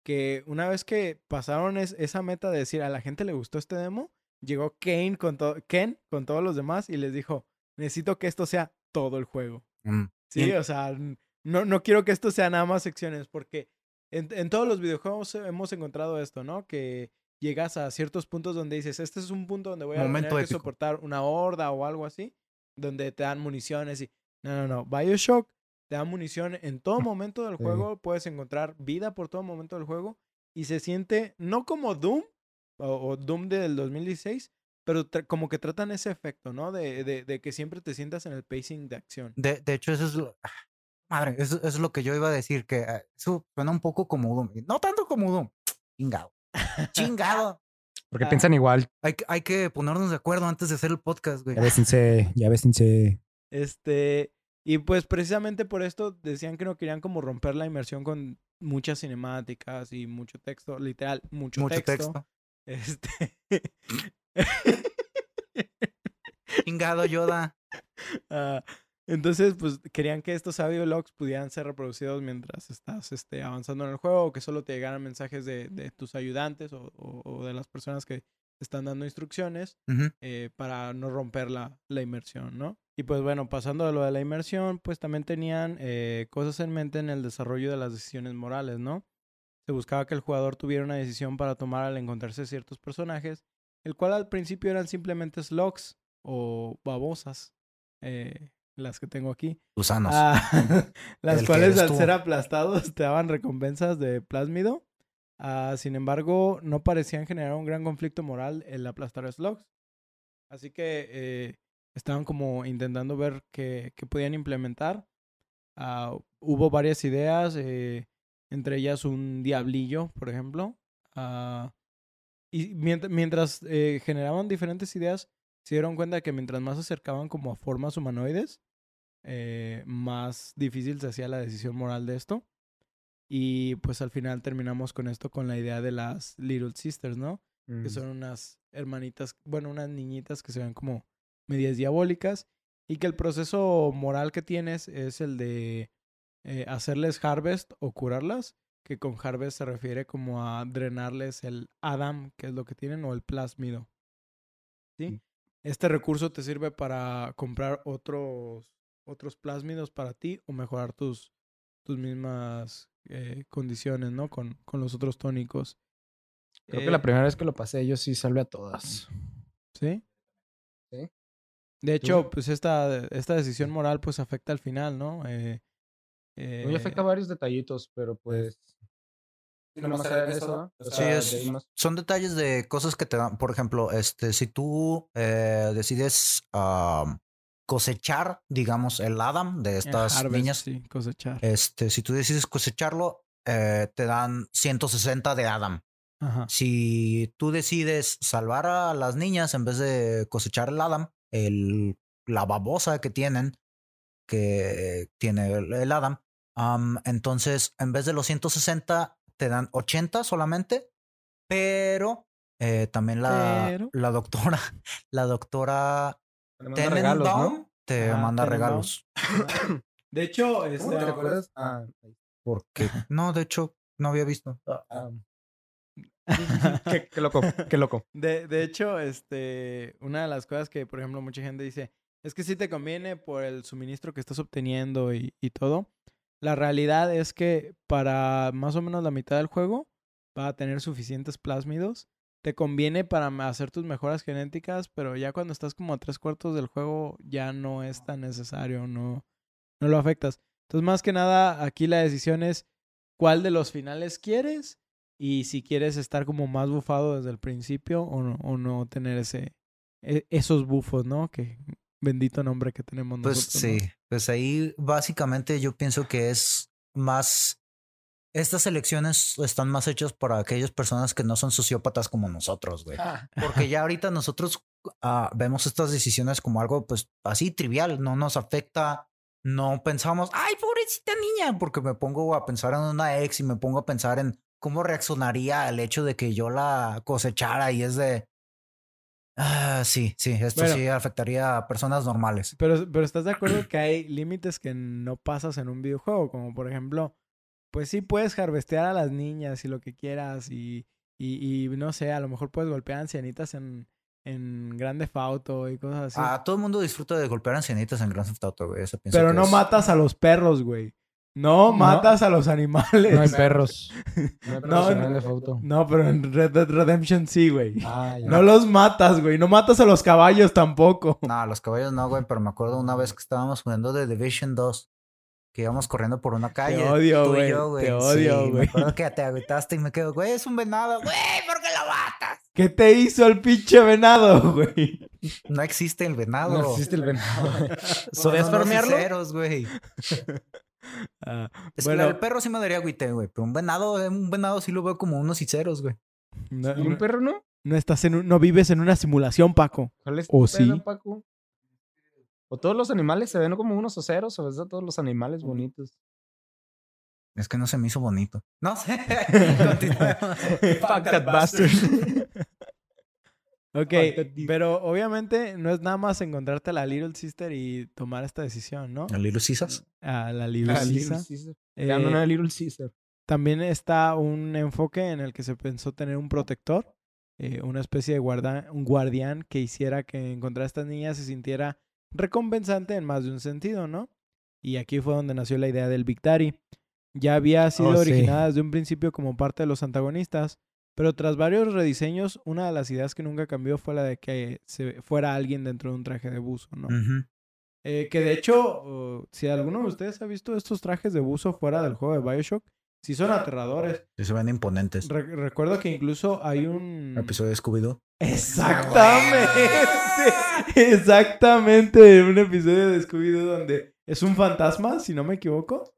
que una vez que pasaron es- esa meta de decir a la gente le gustó este demo, llegó Kane con Ken con todos los demás y les dijo, necesito que esto sea todo el juego. Mm. Sí, o sea, no, no quiero que esto sea nada más secciones, porque en, en todos los videojuegos hemos encontrado esto, ¿no? Que llegas a ciertos puntos donde dices, este es un punto donde voy a Momento tener que épico. soportar una horda o algo así, donde te dan municiones y... No, no, no. Bioshock te da munición en todo momento del Sí. juego, puedes encontrar vida por todo momento del juego y se siente no como Doom o, o Doom del 2016, pero como que tratan ese efecto, ¿no? De, de, de que siempre te sientas en el pacing de acción. De, de hecho, eso es lo... ah, Madre, eso, eso es lo que yo iba a decir, que ah, eso suena un poco como Doom. No tanto como Doom. Chingado. Chingado. Porque Ah. piensan igual. Hay, que- hay que ponernos de acuerdo antes de hacer el podcast, güey. Ya bésense, ya bésense. Este, y pues precisamente por esto decían que no querían como romper la inmersión con muchas cinemáticas y mucho texto, literal, mucho, Mucho texto. texto. Este, Chingado, Yoda. ah, entonces, pues querían que estos audio logs pudieran ser reproducidos mientras estás este, avanzando en el juego o que solo te llegaran mensajes de, de tus ayudantes o, o- o de las personas que te están dando instrucciones eh, para no romper la, la inmersión, ¿no? Y pues bueno, pasando de lo de la inmersión, pues también tenían eh, cosas en mente en el desarrollo de las decisiones morales, ¿no? Se buscaba que el jugador tuviera una decisión para tomar al encontrarse ciertos personajes, el cual al principio eran simplemente slugs o babosas, eh, las que tengo aquí. Gusanos. Ah, las cuales al tú. ser aplastados te daban recompensas de plásmido. Ah, sin embargo, no parecían generar un gran conflicto moral el aplastar a slugs. Así que eh, estaban como intentando ver qué, qué podían implementar. Ah, hubo varias ideas, eh, entre ellas un diablillo, por ejemplo. Ah, y mient- mientras eh, generaban diferentes ideas, se dieron cuenta de que mientras más se acercaban como a formas humanoides, eh, más difícil se hacía la decisión moral de esto. Y pues al final terminamos con esto, con la idea de las Little Sisters, ¿no? Mm. Que son unas hermanitas, bueno, unas niñitas que se ven como medias diabólicas. Y que el proceso moral que tienes es el de eh, hacerles harvest o curarlas. Que con harvest se refiere como a drenarles el Adam, que es lo que tienen, o el plásmido. ¿Sí? Este recurso te sirve para comprar otros, otros plásmidos para ti o mejorar tus, tus mismas eh, condiciones, ¿no? Con, con los otros tónicos. Creo Eh, que la primera vez que lo pasé, yo sí salvé a todas. ¿Sí? Sí. De hecho, pues esta, esta decisión moral pues afecta al final, ¿no? Eh, eh, afecta varios detallitos, pero pues. Sí, nomás era eso, ¿no? O Sí, sea, es- de Son detalles de cosas que te dan. Por ejemplo, este, si tú eh, decides cosechar, digamos, el Adam de estas harvest, niñas, Sí, cosechar. este, si tú decides cosecharlo, eh, te dan 160 de Adam. Ajá. Si tú decides salvar a las niñas en vez de cosechar el Adam, el, la babosa que tienen, que tiene el, el Adam, am, entonces en vez de los 160 te dan 80 solamente, pero eh, también la, Pero. la doctora, la doctora Te manda regalos, te manda regalos. De hecho, este, ¿Cómo te recuerdas? Ah, Porque no, de hecho, no había visto. ah, qué, qué loco, qué loco. De, de hecho, este, una de las cosas que, por ejemplo, mucha gente dice, es que sí te conviene por el suministro que estás obteniendo y, y todo. La realidad es que para más o menos la mitad del juego va a tener suficientes plásmidos. Te conviene para hacer tus mejoras genéticas, pero ya cuando estás como a tres cuartos del juego ya no es tan necesario, no, no lo afectas. Entonces, más que nada, aquí la decisión es cuál de los finales quieres y si quieres estar como más bufado desde el principio o no, o no tener ese, e- esos bufos, ¿no? Que bendito nombre que tenemos Pues nosotros. sí, ¿no? pues ahí básicamente yo pienso que es más... Estas elecciones están más hechas para aquellas personas que no son sociópatas como nosotros, güey. Porque ya ahorita nosotros ah, vemos estas decisiones como algo pues así trivial, no nos afecta, no pensamos, ay, pobrecita niña, porque me pongo a pensar en una ex y me pongo a pensar en cómo reaccionaría al hecho de que yo la cosechara y es de... Ah, sí, sí, esto Bueno. sí afectaría a personas normales. Pero, pero ¿estás de acuerdo que hay límites que no pasas en un videojuego? Como por ejemplo, pues sí puedes harvestear a las niñas y lo que quieras y, y, y no sé, a lo mejor puedes golpear a ancianitas en, en Grande Fauto y cosas así. Ah, todo el mundo disfruta de golpear ancianitas en Grand Theft Auto, güey. eso pero no es- matas a los perros, güey. No, No. matas a los animales. No hay perros. No hay perros No, en no. Pero en Red Dead Redemption sí, güey. Ah. No los matas, güey. No matas a los caballos tampoco. No, los caballos no, güey, pero me acuerdo una vez que estábamos jugando de Division 2. Que íbamos corriendo por una calle. odio, tú y güey, te Sí, odio, Me güey. acuerdo que te agüitaste y me quedo, güey, es un venado. Güey, ¿por qué lo matas? ¿Qué te hizo el pinche venado, güey? No existe el venado. No existe el venado. Son ¿Podías unos farmearlo? güey. Ah, Es Bueno. que el perro sí me daría agüite, güey. Pero un venado, un venado sí lo veo como unos hechiceros, güey. no, ¿Y un perro no? no estás en un- no vives en una simulación, Paco. ¿Cuál es ¿O tu pedo, sí? Paco? O todos los animales se ven como unos oceros, o ves a todos los animales bonitos. Es que no se me hizo bonito. No sé. Fuck that bastard. Ok, pero obviamente no es nada más encontrarte a la Little Sister y tomar esta decisión, ¿no? ¿El Little Caesars? A la Little. Caesar. Eh, una Little Caesar. También está un enfoque en el que se pensó tener un protector, eh, una especie de guarda- un guardián que hiciera que encontrar a estas niñas se sintiera recompensante en más de un sentido, ¿no? Y aquí fue donde nació la idea del Big Daddy. Ya había sido Oh, sí. originada desde un principio como parte de los antagonistas, pero tras varios rediseños, una de las ideas que nunca cambió fue la de que se fuera alguien dentro de un traje de buzo, ¿no? Eh, que de hecho, oh, si alguno de ustedes ha visto estos trajes de buzo fuera del juego de Bioshock, sí son aterradores. Sí se ven imponentes. Re- recuerdo que incluso hay un... Episodio de Scooby-Doo. Exactamente. Exactamente. Un episodio de Scooby-Doo donde es un fantasma, si no me equivoco.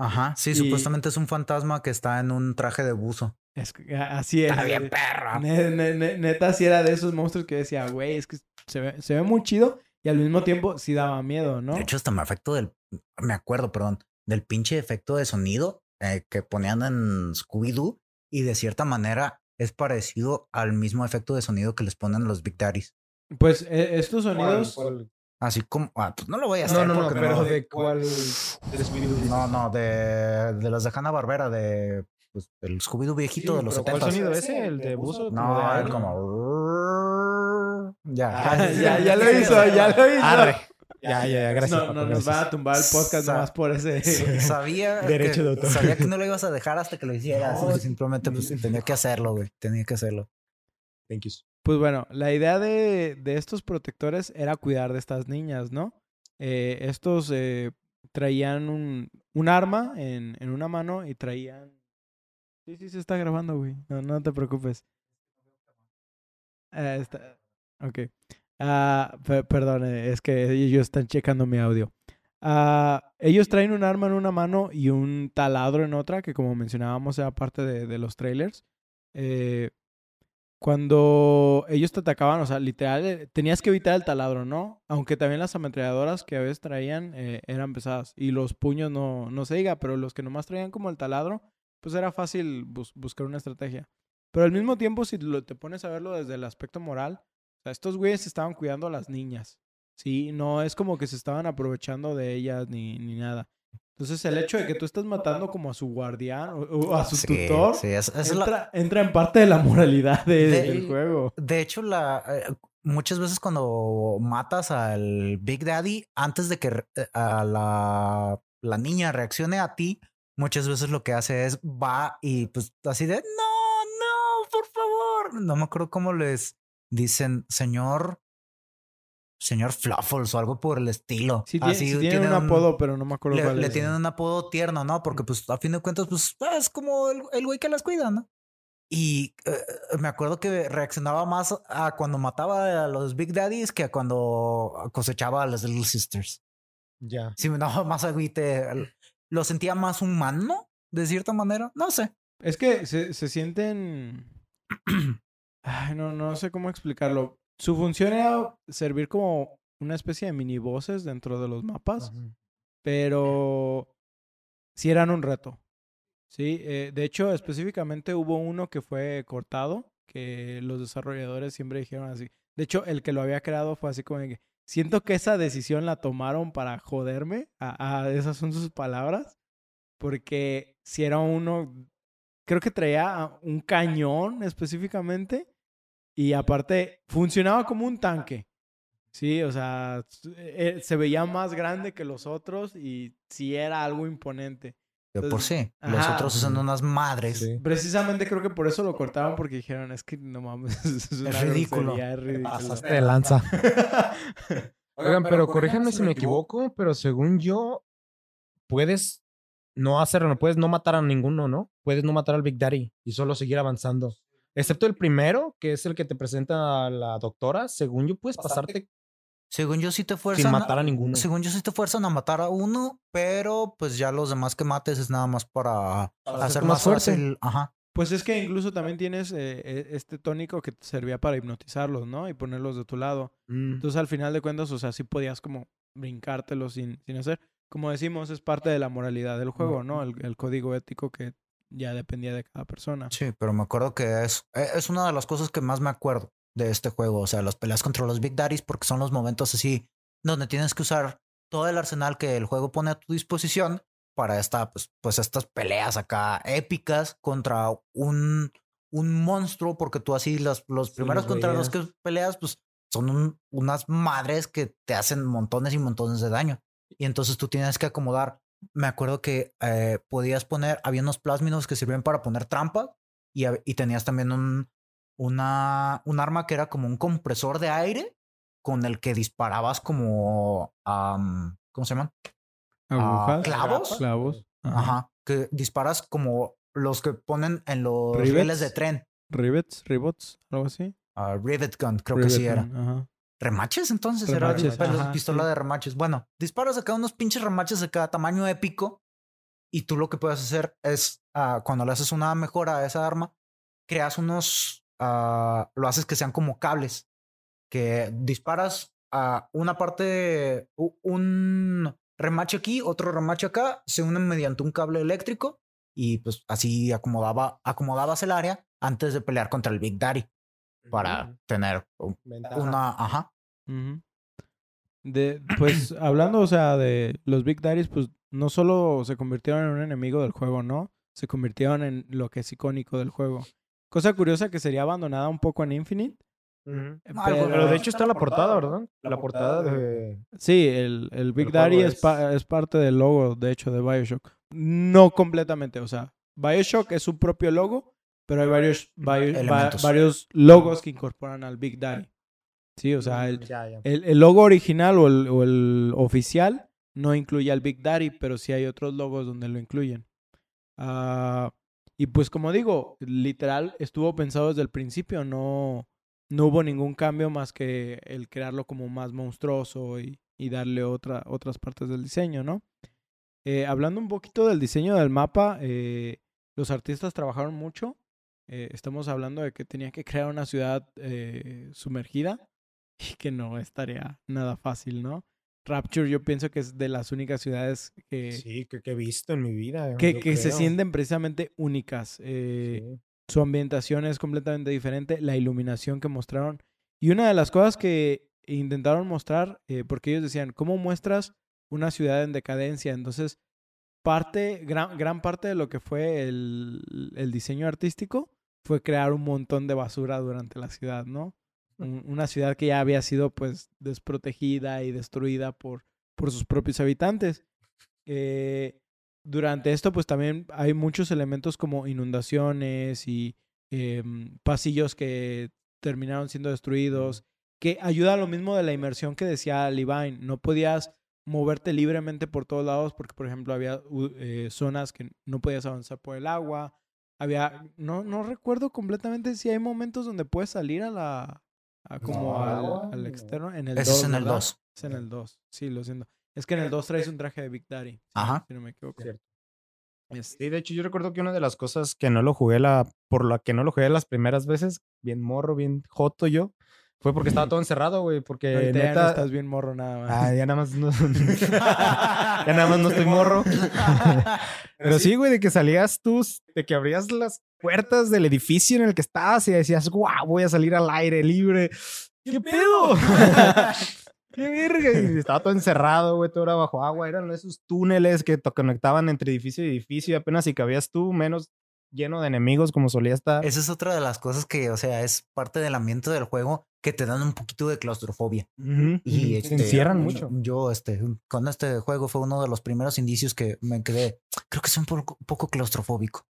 Ajá, sí, Y- supuestamente es un fantasma que está en un traje de buzo. Es- así es. Está bien, perra. ne- ne- ne- neta, sí era de esos monstruos que decía, güey, es que se ve, se ve muy chido y al mismo tiempo sí daba miedo, ¿no? De hecho, hasta me afecto del. Me acuerdo, perdón, del pinche efecto de sonido eh, que ponían en Scooby-Doo. Y de cierta manera es parecido al mismo efecto de sonido que les ponen los Big Daddies. Pues eh, estos sonidos... Así como. Ah, pues no lo voy a No, hacer. no, no, porque pero ¿de cuál? No, no, de, de los de Hanna Barbera, de. Pues, el Scooby-Doo viejito de los pero ¿Cuál 70. sonido ese? ¿El de buzo? No, de como. Ya. Ah, ya, ya lo hizo, ya lo hizo. Arre. Ya, ya, ya, gracias. no, Paco, no nos gracias. va a tumbar el podcast Sa- nomás por ese. Sabía Derecho que, de autor. sabía que no lo ibas a dejar hasta que lo hicieras. No, simplemente pues, tenía que hacerlo, güey. Tenía que hacerlo. Thank you. Pues bueno, la idea de, de estos protectores era cuidar de estas niñas, ¿no? Eh, estos eh, traían un, un arma en, en una mano y traían... Sí, sí, se está grabando, güey. No, no te preocupes. Ah, está... Ok. Pe- perdón, eh, es que ellos están checando mi audio. Ah, ellos traen un arma en una mano y un taladro en otra, que como mencionábamos era parte de, de los trailers. Eh, cuando ellos te atacaban, o sea, literal, eh, tenías que evitar el taladro, ¿no? Aunque también las ametralladoras que a veces traían eh, eran pesadas. Y los puños no, no se diga, pero los que nomás traían como el taladro, pues era fácil bus- buscar una estrategia. Pero al mismo tiempo, si lo, te pones a verlo desde el aspecto moral, o sea, estos güeyes estaban cuidando a las niñas. Sí, no es como que se estaban aprovechando de ellas ni, ni nada. Entonces el hecho de que tú estés matando como a su guardián o, o a su Sí, tutor sí, es- es la- entra, entra en parte de la moralidad de- De- del juego. De hecho, la, eh, muchas veces cuando matas al Big Daddy, antes de que eh, a la, la niña reaccione a ti, muchas veces lo que hace es va y pues así de, no, no, por favor. No me acuerdo cómo les dicen, señor, señor Fluffles o algo por el estilo. Sí, tiene, Así sí tiene tienen un apodo, pero no me acuerdo le, cuál le es. tienen un apodo tierno, ¿no? Porque pues a fin de cuentas, pues es como el, el güey que las cuida, ¿no? Y eh, me acuerdo que reaccionaba más a cuando mataba a los Big Daddies que a cuando cosechaba a las Little Sisters. Ya. Sí, me daba más agüite. Lo sentía más humano, de cierta manera. No sé. Es que se, se sienten... Ay, no, no sé cómo explicarlo. Su función era servir como una especie de mini voces dentro de los mapas, pero sí eran un reto. Sí, eh, de hecho, específicamente hubo uno que fue cortado, que los desarrolladores siempre dijeron así. De hecho, el que lo había creado fue así como de que siento que esa decisión la tomaron para joderme. A, a- esas son sus palabras. Porque si era uno, creo que traía un cañón específicamente. Y aparte, funcionaba como un tanque. Sí, o sea, eh, se veía más grande que los otros y sí era algo imponente. De por sí. Los Ajá. otros son unas madres. Sí. Precisamente creo que por eso lo cortaron porque dijeron, es que no mames, es, una ridículo. grosería, es ridículo. Pasaste de lanza. Oigan, pero corríjanme si me equivoco, pero según yo, puedes no hacerlo, no puedes no matar a ninguno, ¿no? Puedes no matar al Big Daddy y solo seguir avanzando. Excepto el primero, que es el que te presenta a la doctora, según yo puedes pasarte Según yo sí te fuerzan. sin matar a ninguno. Según yo sí te fuerzan a matar a uno, pero pues ya los demás que mates es nada más para, Para hacer más más fuerte. fácil. Ajá. Pues es que incluso también tienes eh, eh, este tónico que te servía para hipnotizarlos, ¿no? Y ponerlos de tu lado. Mm. Entonces, al final de cuentas, o sea, sí podías como brincártelo sin, sin hacer. Como decimos, es parte de la moralidad del juego, ¿no? El, el código ético que ya dependía de cada persona. Sí, pero me acuerdo que es, e- es una de las cosas que más me acuerdo de este juego. O sea, las peleas contra los Big Daddies, porque son los momentos así donde tienes que usar todo el arsenal que el juego pone a tu disposición para esta, pues, pues estas peleas acá épicas contra un, un monstruo, porque tú así los, los primeros contra los que peleas, pues son un- unas madres que te hacen montones y montones de daño. Y entonces tú tienes que acomodar. Me acuerdo que eh, podías poner, había unos plásmidos que sirvían para poner trampas y, y tenías también un, una, un arma que era como un compresor de aire con el que disparabas como, ¿cómo se llaman? Agujas. ¿clavos? Clavos. Ajá. Ajá, que disparas como los que ponen en los ¿Rivets? rieles de tren. Rivets, ribots, algo así. Ah, rivet gun, creo que sí era. Ajá. ¿Remaches entonces? Remaches, era ajá, pistola sí. de remaches. Bueno, disparas acá unos pinches remaches de cada tamaño épico y tú lo que puedes hacer es, ah, cuando le haces una mejora a esa arma, creas unos, ah, lo haces que sean como cables, que disparas a una parte, un remache aquí, otro remache acá, se unen mediante un cable eléctrico y pues así acomodaba, acomodabas el área antes de pelear contra el Big Daddy para tener Ventaja. una, ajá. De, pues hablando, o sea, de los Big Daddies, pues no solo se convirtieron en un enemigo del juego, ¿no? Se convirtieron en lo que es icónico del juego. Cosa curiosa que sería abandonada un poco en Infinite. Algo, Pero, Pero de hecho está la portada, ¿verdad? La portada de... sí, el, el Big El Daddy es, es- pa- es parte del logo, de hecho, de Bioshock. No completamente, o sea, Bioshock es su propio logo, pero hay varios, varios, logos que incorporan al Big Daddy. Sí, o sea, el, Ya, ya. El, el logo original o el, o el oficial no incluye al Big Daddy, pero sí hay otros logos donde lo incluyen. Ah, y pues como digo, literal estuvo pensado desde el principio, no, no hubo ningún cambio más que el crearlo como más monstruoso y, darle otra, otras partes del diseño, ¿no? Eh, hablando un poquito del diseño del mapa, eh, los artistas trabajaron mucho. Eh, estamos hablando de que tenía que crear una ciudad sumergida y que no estaría nada fácil, ¿no? Rapture yo pienso que es de las únicas ciudades que, Sí, que, que he visto en mi vida. que, se sienten precisamente únicas. Eh, Sí. Su ambientación es completamente diferente, la iluminación que mostraron. Y una de las cosas que intentaron mostrar, eh, porque ellos decían, ¿cómo muestras una ciudad en decadencia? Entonces, parte, gran, gran parte de lo que fue el, el diseño artístico fue crear un montón de basura durante la ciudad, ¿no? Un- una ciudad que ya había sido pues desprotegida y destruida por, por sus propios habitantes. Eh, durante esto pues también hay muchos elementos como inundaciones y em, pasillos que terminaron siendo destruidos, que ayuda a lo mismo de la inmersión que decía Levine. No podías moverte libremente por todos lados porque, por ejemplo, había eh, zonas que no podías avanzar por el agua. Había, no, no recuerdo completamente si hay momentos donde puedes salir a la, a como No, al externo. En el Ese 2, es en el ¿verdad? 2. Es en el 2, sí, lo siento. Es que en el 2 traes un traje de Big Daddy, si, Ajá. si no me equivoco. Cierto. Este, Sí, de hecho, yo recuerdo que una de las cosas que no lo jugué, la, por la que no lo jugué las primeras veces, bien morro, bien joto yo, fue porque estaba todo encerrado, güey. Porque ya no neta. estás bien morro nada más. Ah, ya nada más no. ya nada más no estoy morro. Pero sí, güey, de que salías tú, de que abrías las puertas del edificio en el que estabas y decías, guau, voy a salir al aire libre. ¿Qué pedo? ¡Qué verga! Y estaba todo encerrado, güey, todo era bajo agua. Eran esos túneles que te conectaban entre edificio y edificio y apenas si cabías tú, menos lleno de enemigos como solía estar. Esa es otra de las cosas que, o sea, es parte del ambiente del juego que te dan un poquito de claustrofobia. Ujú, Y este, se encierran mucho. Yo, este, con este juego fue uno de los primeros indicios que me quedé. Creo que soy un poco, un poco claustrofóbico.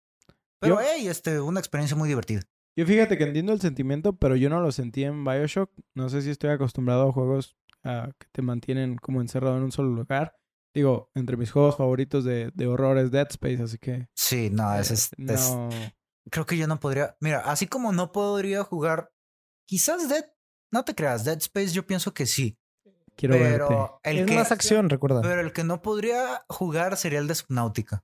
Pero, Yo- hey, este, una experiencia muy divertida. Yo fíjate que entiendo el sentimiento, pero yo no lo sentí en Bioshock. No sé si estoy acostumbrado a juegos que te mantienen como encerrado en un solo lugar. Digo, entre mis juegos favoritos de, de horror es Dead Space, así que... Sí, no, es, eh, es- es- no. creo que yo no podría. Mira, así como no podría jugar, quizás Dead, no te creas, Dead Space, yo pienso que sí. Quiero verte. pero el es que, más acción, recuerda. pero el que no podría jugar sería el de Subnautica.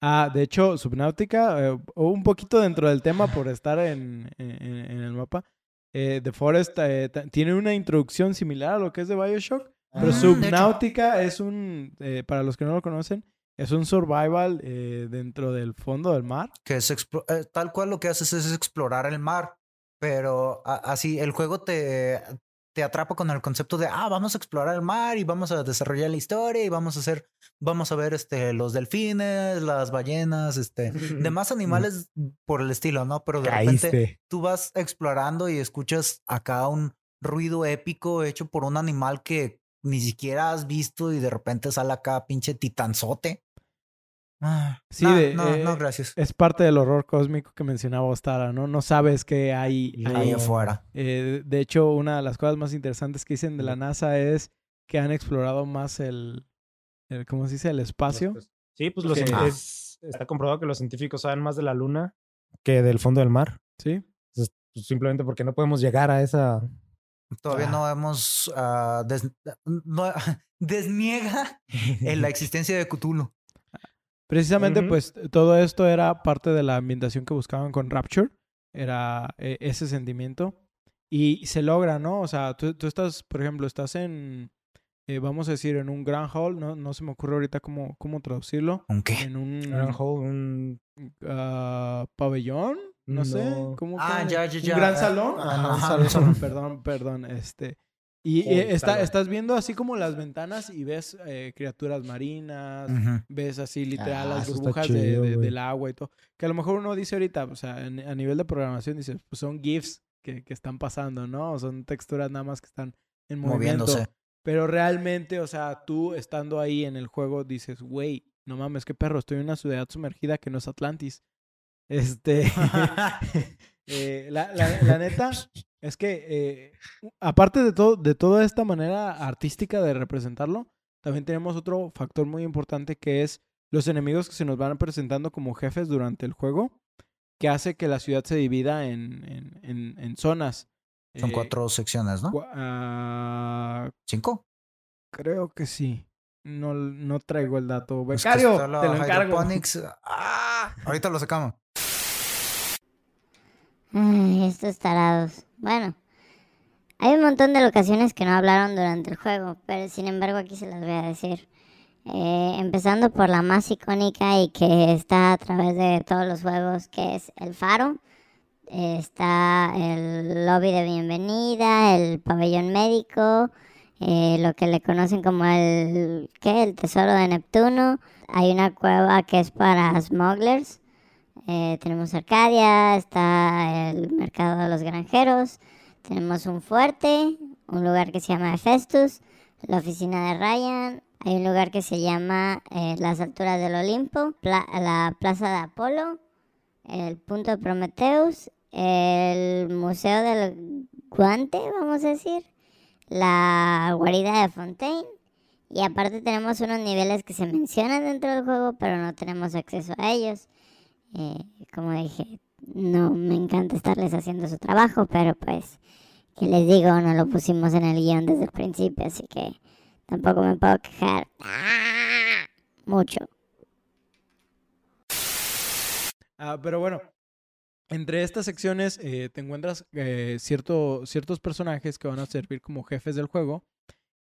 Ah, de hecho, Subnautica, eh, un poquito dentro del tema por estar en, en- en el mapa. eh, The Forest eh, tiene una introducción similar a lo que es de Bioshock, pero hecho. Subnautica es un, eh, para los que no lo conocen, es un survival eh, dentro del fondo del mar. que es tal cual lo que haces es explorar el mar, pero así el juego te, te atrapa con el concepto de, ah, vamos a explorar el mar y vamos a desarrollar la historia y vamos a hacer, vamos a ver este, los delfines, las ballenas, este, demás animales por el estilo, ¿no? Pero de repente tú vas explorando y escuchas acá un ruido épico hecho por un animal que ni siquiera has visto y de repente sale acá pinche titanzote. Ah, Sí, no, de- no, eh, no, gracias. Es parte del horror cósmico que mencionaba Ostara, ¿no? No sabes qué hay Ahí afuera. Eh, de hecho, una de las cosas más interesantes que dicen de la NASA es que han explorado más el, el ¿cómo se dice? El espacio. Sí, pues los es- está comprobado que los científicos saben más de la luna que del fondo del mar. Sí. Entonces, pues, simplemente porque no podemos llegar a esa. Todavía Ah. no hemos ah, des- no- desniega en la existencia de Cthulhu. Precisamente, pues todo esto era parte de la ambientación que buscaban con Rapture. Era eh, ese sentimiento. Y se logra, ¿no? O sea, tú, tú estás, por ejemplo, estás en, eh, vamos a decir, en un gran hall, no, no se me ocurre ahorita cómo, cómo traducirlo. ¿Con qué? En un Gran hole, un- ah, pabellón, no, sé. ¿cómo Ah, ya, ya, ya. Un gran Ah, salón. un un salón. Perdón, perdón. Este. Y eh, está, estás viendo así como las ventanas y ves eh, criaturas marinas, Ujú. ves así literal Ah, las burbujas de- chido, de- güey. del agua y todo. Que a lo mejor uno dice ahorita, o sea, en- a nivel de programación dice, pues son GIFs que, que están pasando, ¿no? Son texturas nada más que están en movimiento. Moviéndose. Pero realmente, o sea, tú estando ahí en el juego dices, güey, no mames, qué perro, estoy en una ciudad sumergida que no es Atlantis. Este. eh, la, la- la neta es que, eh, aparte de, todo, de toda esta manera artística de representarlo, también tenemos otro factor muy importante que es los enemigos que se nos van presentando como jefes durante el juego, que hace que la ciudad se divida en, en, en- en zonas. Son Eh, cuatro secciones, ¿no? ah, ¿Cinco? Creo que sí. No, no traigo el dato. Es que Becario, te lo encargo. hydroponics. Ah, ahorita lo sacamos. Ay, estos tarados. Bueno, hay un montón de locaciones que no hablaron durante el juego, pero sin embargo aquí se las voy a decir. Eh, empezando por la más icónica y que está a través de todos los juegos, que es el faro. Está el lobby de bienvenida, el pabellón médico, eh, lo que le conocen como el, ¿qué? el tesoro de Neptuno. hay una cueva que es para smugglers. Eh, tenemos Arcadia, está el mercado de los granjeros, tenemos un fuerte, un lugar que se llama Festus, la oficina de Ryan, hay un lugar que se llama eh, las alturas del Olimpo, la plaza de Apolo, el punto de Prometheus, el museo del guante, vamos a decir, la guarida de Fontaine. Y aparte tenemos unos niveles que se mencionan dentro del juego, pero no tenemos acceso a ellos. Eh, como dije, no me encanta estarles haciendo su trabajo, pero pues, que les digo, no lo pusimos en el guion desde el principio, así que tampoco me puedo quejar ¡Ah! mucho. Ah, pero bueno, entre estas secciones eh, te encuentras eh, cierto, ciertos personajes que van a servir como jefes del juego,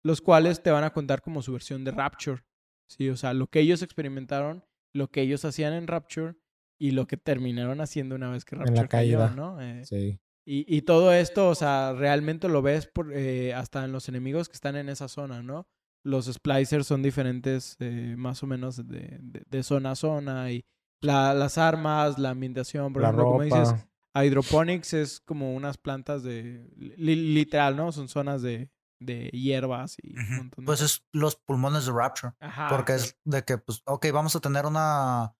los cuales te van a contar como su versión de Rapture. Sí, o sea, lo que ellos experimentaron, lo que ellos hacían en Rapture y lo que terminaron haciendo una vez que la Rapture cayó, caída. ¿no? Eh, Sí. y, y todo esto, o sea, realmente lo ves por, eh, hasta en los enemigos que están en esa zona, ¿no? Los splicers son diferentes eh, más o menos de, de- de zona a zona y la- las armas, la ambientación, por La ejemplo, como dices, ropa. hydroponics es como unas plantas de, li- literal, ¿no? Son zonas de, de hierbas y un Ujú. montón de Pues es los pulmones de Rapture. Ajá, Porque es de que, pues, ok, vamos a tener una...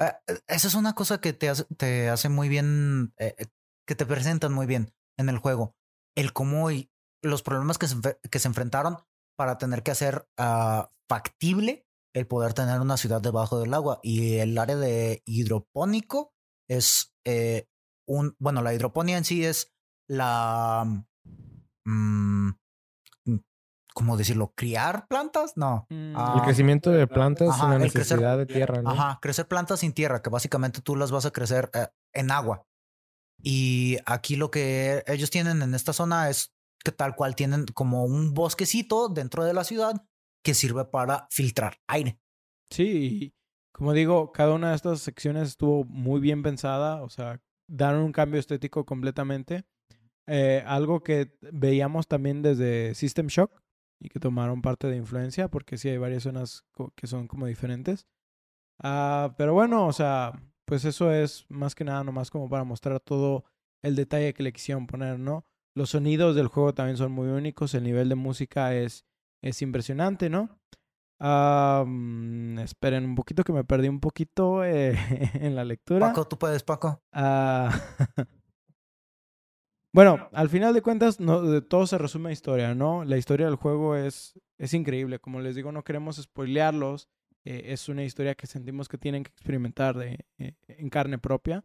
eh, eh, esa es una cosa que te hace, te hace muy bien, eh, eh, que te presentan muy bien en el juego. El cómo y los problemas que se, que se enfrentaron para tener que hacer ah, factible el poder tener una ciudad debajo del agua. Y el área de hidropónico es un... Bueno, la hidroponía en sí es la... mm, ¿Cómo decirlo? ¿Criar plantas? No. mm, ah, El crecimiento de plantas Ajá, sin la el crecer- necesidad de tierra, ¿no? Ajá, crecer plantas sin tierra, que básicamente tú las vas a crecer eh, en agua. Y aquí lo que ellos tienen en esta zona es que tal cual tienen como un bosquecito dentro de la ciudad que sirve para filtrar aire. Sí, y como digo, cada una de estas secciones estuvo muy bien pensada, o sea, daron un cambio estético completamente. Eh, algo que veíamos también desde System Shock y que tomaron parte de influencia, porque sí hay varias zonas que son como diferentes. Ah, pero bueno, o sea, pues eso es más que nada nomás como para mostrar todo el detalle que le quisieron poner, ¿no? Los sonidos del juego también son muy únicos, el nivel de música es, es impresionante, ¿no? Mm, esperen un poquito que me perdí un poquito eh, en la lectura. Paco, tú puedes, Paco. Ah, bueno, al final de cuentas, no, de todo se resume a historia, ¿no? La historia del juego es, es increíble. Como les digo, no queremos spoilearlos. eh, es una historia que sentimos que tienen que experimentar de, eh, en carne propia.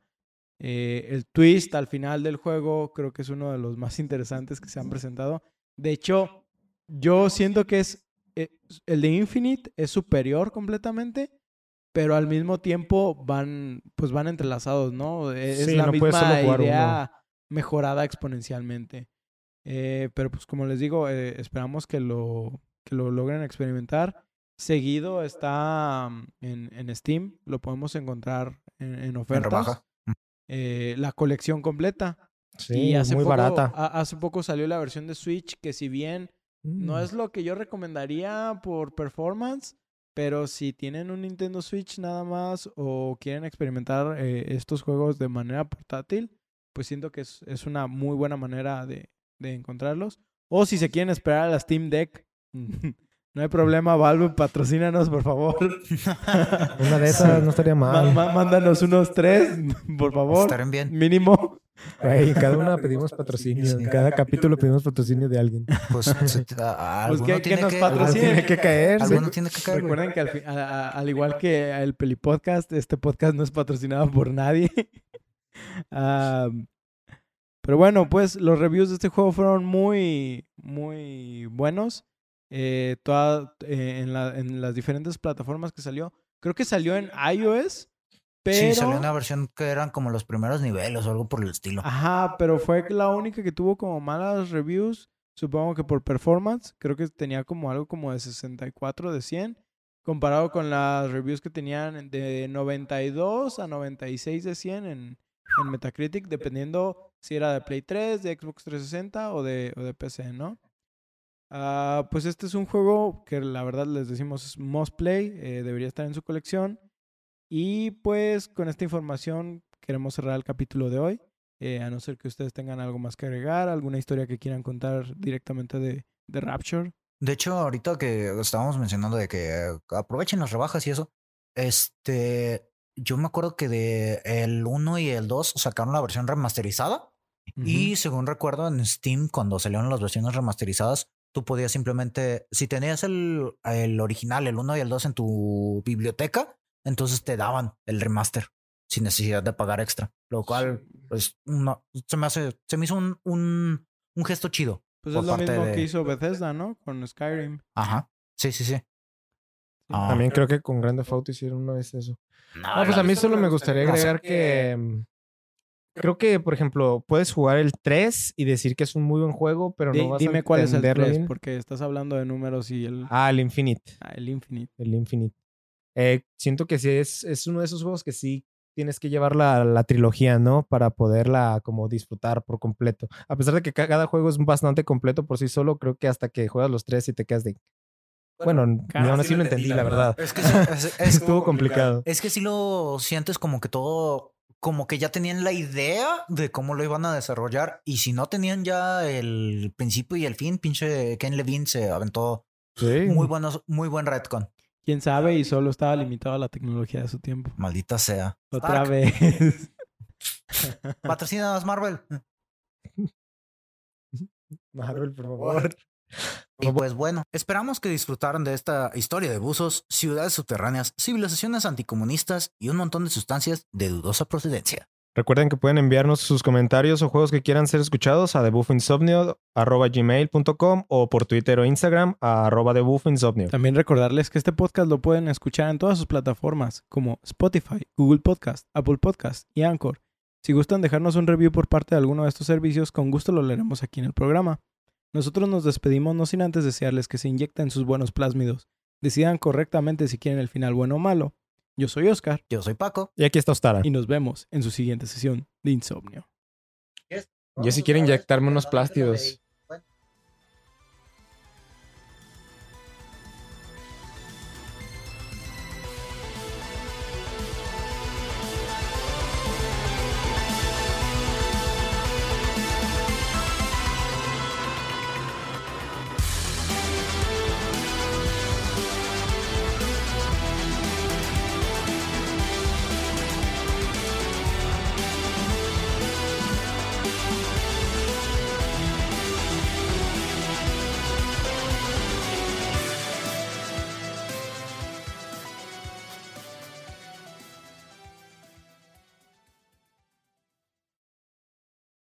Eh, el twist al final del juego creo que es uno de los más interesantes que se han presentado. De hecho, yo siento que es el de Infinite es superior completamente, pero al mismo tiempo van pues van entrelazados, ¿no? Es Sí, la no misma idea mejorada exponencialmente. Eh, pero pues como les digo, eh, esperamos que lo que lo logren experimentar. Seguido está mm, en, en Steam, lo podemos encontrar en, en ofertas. rebaja. Eh, la colección completa. Sí, y hace muy poco, barata. a- hace poco salió la versión de Switch que si bien no Mm. es lo que yo recomendaría por performance, pero si tienen un Nintendo Switch nada más o quieren experimentar eh, estos juegos de manera portátil, pues siento que es, es una muy buena manera de, de encontrarlos. O si se quieren esperar a la Steam Deck, no hay problema, Valve, patrocínanos, por favor. Una de esas no estaría Ma- mal. ma- mándanos unos tres, por favor. Estarán bien. Mínimo. Cada una pedimos patrocinio. Sí. En cada capítulo pedimos patrocinio de alguien. Pues, a- Pues que- nos patrocine. Algo tiene que caer. sí. alguno tiene que caer. güey. Recuerden que al, a- igual que el Peli Podcast, este podcast no es patrocinado por nadie. Pero bueno, pues los reviews de este juego fueron muy, muy buenos. Eh, toda- eh, en, la- en las diferentes plataformas que salió. Creo que salió en iOS, pero... Sí, salió una versión que eran como los primeros niveles o algo por el estilo. Ajá, pero fue la única que tuvo como malas reviews. Supongo que por performance. Creo que tenía como algo como de 64 de 100. Comparado con las reviews que tenían de 92 a 96 de 100 en, en Metacritic. Dependiendo si era de Play 3, de Xbox 360 o de, o de PC, ¿no? Ah, pues este es un juego que la verdad les decimos es must play, eh, debería estar en su colección. Y pues con esta información queremos cerrar el capítulo de hoy. eh, a no ser que ustedes tengan algo más que agregar, alguna historia que quieran contar directamente de, de Rapture. De hecho, ahorita que estábamos mencionando de que eh, aprovechen las rebajas y eso, este, yo me acuerdo que de el 1 y el 2 sacaron la versión remasterizada y según recuerdo en Steam cuando salieron las versiones remasterizadas, tú podías simplemente, si tenías el, el original, el 1 y el 2 en tu biblioteca, entonces te daban el remaster sin necesidad de pagar extra, lo cual pues no, se me hace, se me hizo un, un, un gesto chido. Pues es lo mismo de- que hizo Bethesda, ¿no? Con Skyrim. Ajá. Sí, sí, sí. Ah. También creo que con Grand Theft Auto hicieron una vez eso. No, Ah, pues a mí solo me gustaría No agregar que mm, creo que, por ejemplo, puedes jugar el 3 y decir que es un muy buen juego, pero no vas dime a cuál es el entenderlo 3, bien. porque estás hablando de números y el, Ah, el Infinite. ah, el Infinite. El Infinite. Eh, siento que sí es, es uno de esos juegos que sí tienes que llevar la, la trilogía, ¿no? Para poderla como disfrutar por completo. A pesar de que ca- cada juego es bastante completo por sí solo, creo que hasta que juegas los tres y te quedas de... Bueno, casi aún así lo entendí, la verdad. Es que sí, es, es- Estuvo complicado. es que sí lo sientes como que todo, como que ya tenían la idea de cómo lo iban a desarrollar. Y si no tenían ya el principio y el fin, pinche Ken Levine se aventó Sí. muy buenos, muy buen retcon. Quién sabe, y solo estaba limitado a la tecnología de su tiempo. Maldita sea. Otra Stark, vez. Patrocínanos Marvel. Marvel, por favor. Y pues bueno, esperamos que disfrutaran de esta historia de buzos, ciudades subterráneas, civilizaciones anticomunistas y un montón de sustancias de dudosa procedencia. Recuerden que pueden enviarnos sus comentarios o juegos que quieran ser escuchados a debuffainsomnio.gmail.com o por Twitter o Instagram a arroba. También recordarles que este podcast lo pueden escuchar en todas sus plataformas como Spotify, Google Podcast, Apple Podcast y Anchor. Si gustan dejarnos un review por parte de alguno de estos servicios, con gusto lo leeremos aquí en el programa. Nosotros nos despedimos no sin antes desearles que se inyecten sus buenos plásmidos, decidan correctamente si quieren el final bueno o malo. Yo soy Oscar Yo soy Paco. Y aquí está Ostara. y nos vemos en su siguiente sesión de Insomnio. Yo sí quiero inyectarme unos plástidos.